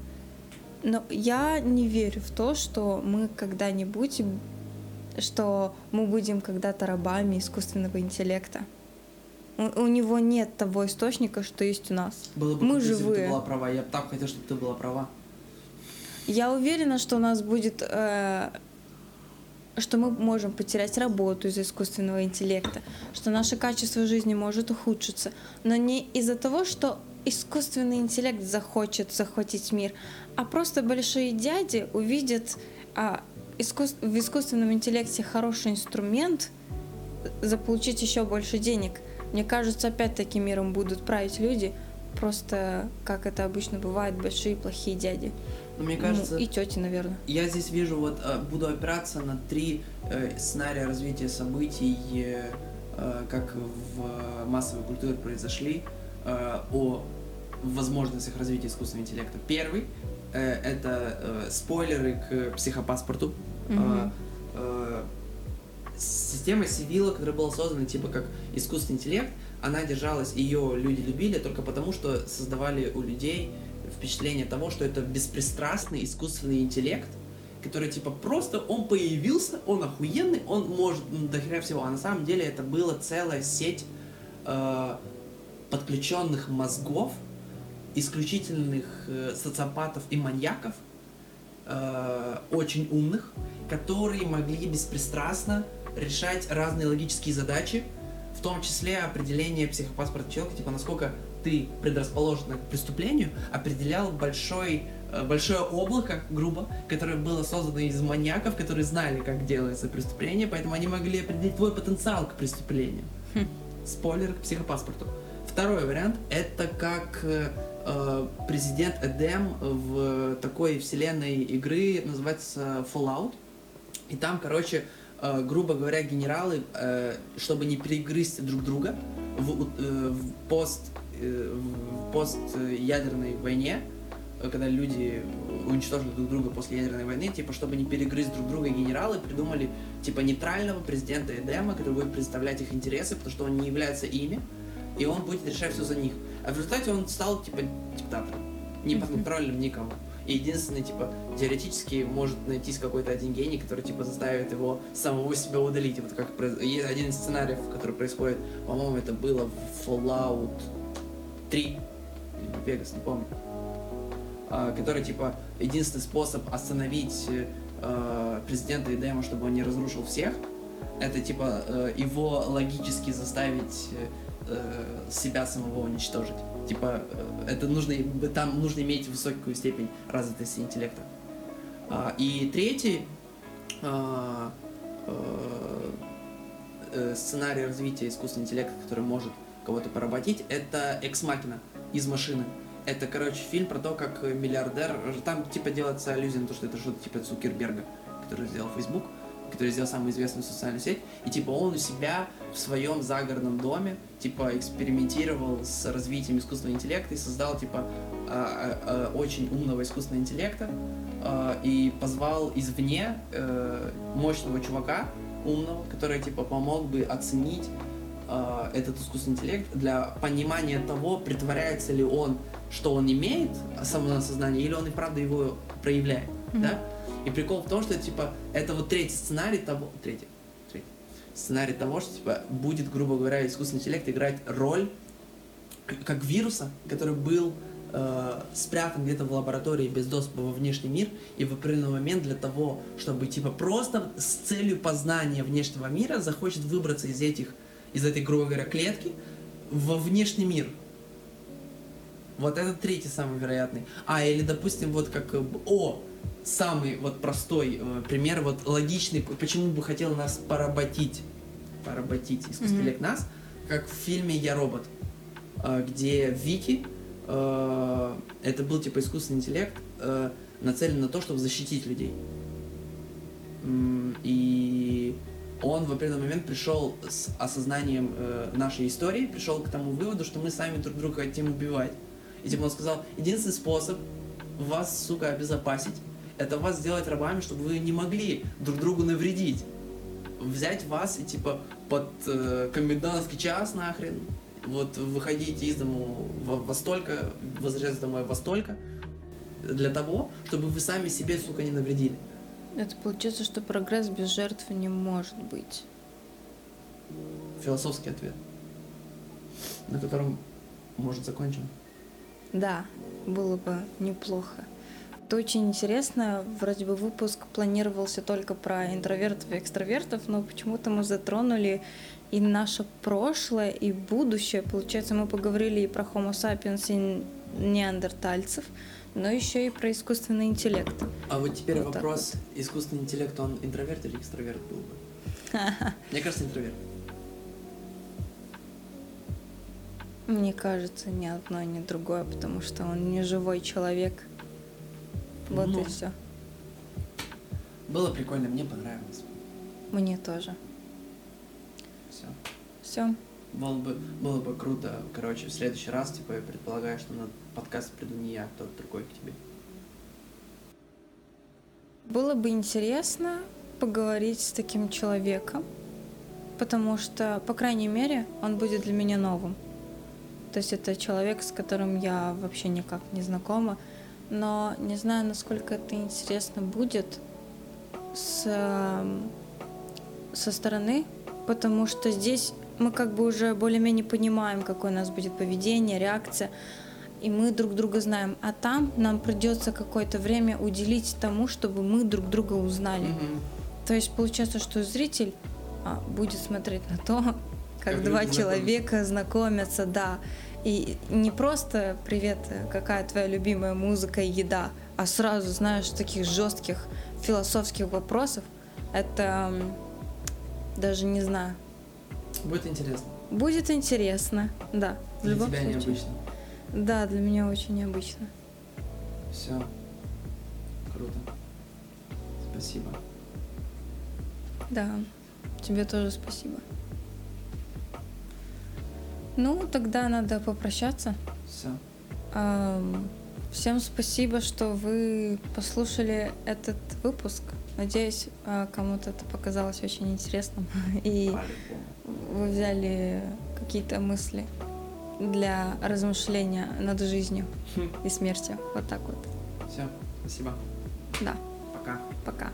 Но я не верю в то, что мы когда-нибудь, что мы будем когда-то рабами искусственного интеллекта. У, него нет того источника, что есть у нас. Было бы Мы круто, если бы ты живые. была права. Я бы так хотел, чтобы ты была права. Я уверена, что у нас будет, э, что мы можем потерять работу из-за искусственного интеллекта, что наше качество жизни может ухудшиться, но не из-за того, что искусственный интеллект захочет захватить мир, а просто большие дяди увидят а, искус- в искусственном интеллекте хороший инструмент заполучить еще больше денег. Мне кажется, опять-таки миром будут править люди, просто, как это обычно бывает, большие плохие дяди. Но мне кажется, ну, и тети, наверное. Я здесь вижу, вот э, буду опираться на три э, сценария развития событий, э, э, как в массовой культуре произошли, э, о возможностях развития искусственного интеллекта. Первый э, это э, спойлеры к психопаспорту. Мгм. Э, э, система Сивила, которая была создана типа как искусственный интеллект, она держалась, ее люди любили только потому, что создавали у людей впечатление того, что это беспристрастный искусственный интеллект, который типа просто он появился, он охуенный, он может ну, до хера всего, а на самом деле это была целая сеть э, подключенных мозгов, исключительных э, социопатов и маньяков, э, очень умных, которые могли беспристрастно решать разные логические задачи, в том числе определение психопаспорта человека, типа насколько ты предрасположен к преступлению, определял большой, э, большое облако, грубо, которое было создано из маньяков, которые знали, как делается преступление, поэтому они могли определить твой потенциал к преступлению. Хм. Спойлер к психопаспорту. Второй вариант это как э, э, президент Эдем в такой вселенной игры называется Fallout. И там, короче, э, грубо говоря, генералы, э, чтобы не перегрызть друг друга в, э, в пост постядерной войне, э, когда люди уничтожили друг друга после ядерной войны, типа, чтобы не перегрызть друг друга, генералы придумали, типа, нейтрального президента Эдема, который будет представлять их интересы, потому что он не является ими, и он будет решать все за них. А в результате он стал, типа, диктатором, не подконтрольным никому. И единственный, типа, теоретически может найтись какой-то один гений, который, типа, заставит его самого себя удалить. Вот как есть один из сценариев, который происходит, по-моему, это было в Fallout 3 или Vegas, не помню. А, который, типа, единственный способ остановить э, президента Эдема, чтобы он не разрушил всех, это, типа, э, его логически заставить э, себя самого уничтожить. Типа, это нужно, там нужно иметь высокую степень развитости интеллекта. А, и третий а, сценарий развития искусственного интеллекта, который может кого-то поработить, это Экс Макина из машины. Это, короче, фильм про то, как миллиардер... Там, типа, делается аллюзия на то, что это что-то типа Цукерберга, который сделал Facebook, который сделал самую известную социальную сеть. И, типа, он у себя в своем загородном доме, типа, экспериментировал с развитием искусственного интеллекта и создал, типа, а, а, а, очень умного искусственного интеллекта и позвал извне э, мощного чувака, умного, который, типа, помог бы оценить э, этот искусственный интеллект для понимания того, притворяется ли он, что он имеет самоосознание, или он и правда его проявляет, Мгм. да? И прикол в том, что, типа, это вот третий сценарий того... Третий. Третий. Сценарий того, что, типа, будет, грубо говоря, искусственный интеллект играть роль как вируса, который был э, спрятан где-то в лаборатории без доступа во внешний мир, и в определенный момент для того, чтобы типа просто с целью познания внешнего мира захочет выбраться из этих, из этой, грубо говоря, клетки во внешний мир. Вот это третий самый вероятный. А, или, допустим, вот как... э, О, самый вот простой э, пример, вот логичный, почему бы хотел нас поработить, поработить искусственный Мгм. интеллект нас, как в фильме «Я робот», э, где Вики, э, это был типа искусственный интеллект, э, нацелен на то, чтобы защитить людей. И он в определенный момент пришел с осознанием э, нашей истории, пришел к тому выводу, что мы сами друг друга хотим убивать. И типа он сказал, единственный способ вас, сука, обезопасить, это вас сделать рабами, чтобы вы не могли друг другу навредить. Взять вас и типа под э, комендантский час нахрен, вот выходите из дому во, во столько, возвращаться домой во столько, для того, чтобы вы сами себе, сука, не навредили. Это получается, что прогресс без жертв не может быть. Философский ответ, на котором, может, закончим. Да, было бы неплохо. Это очень интересно. Вроде бы выпуск планировался только про интровертов и экстравертов, но почему-то мы затронули и наше прошлое, и будущее. Получается, мы поговорили и про Homo sapiens, и неандертальцев, но еще и про искусственный интеллект. А вот теперь Вот вопрос, искусственный интеллект, он интроверт или экстраверт был бы? Мне кажется, интроверт. Мне кажется, ни одно, ни другое, потому что он не живой человек. Вот Ну. и все. Было прикольно, мне понравилось. Мне тоже. Все. Все. Было бы, было бы круто, короче, в следующий раз, типа, я предполагаю, что на подкаст приду не я, а кто-то другой к тебе. Было бы интересно поговорить с таким человеком, потому что, по крайней мере, он будет для меня новым. То есть это человек, с которым я вообще никак не знакома, но не знаю, насколько это интересно будет с, со стороны, потому что здесь мы как бы уже более-менее понимаем, какое у нас будет поведение, реакция, и мы друг друга знаем. А там нам придется какое-то время уделить тому, чтобы мы друг друга узнали. Мгм. То есть получается, что зритель а, будет смотреть на то, как, Как два человека знакомятся, да. И не просто привет, какая твоя любимая музыка и еда, а сразу, знаешь, таких жестких философских вопросов. Это даже не знаю. Будет интересно. Будет интересно, да. Для тебя случае. необычно. Да, для меня очень необычно. Все. Круто. Спасибо. Да, тебе тоже спасибо. Ну, тогда надо попрощаться. Все. Ам, Всем спасибо, что вы послушали этот выпуск. Надеюсь, а, кому-то это показалось очень интересным. И вы взяли какие-то мысли для размышления над жизнью и смертью. Вот так вот. Все. Спасибо. Да, Пока. пока.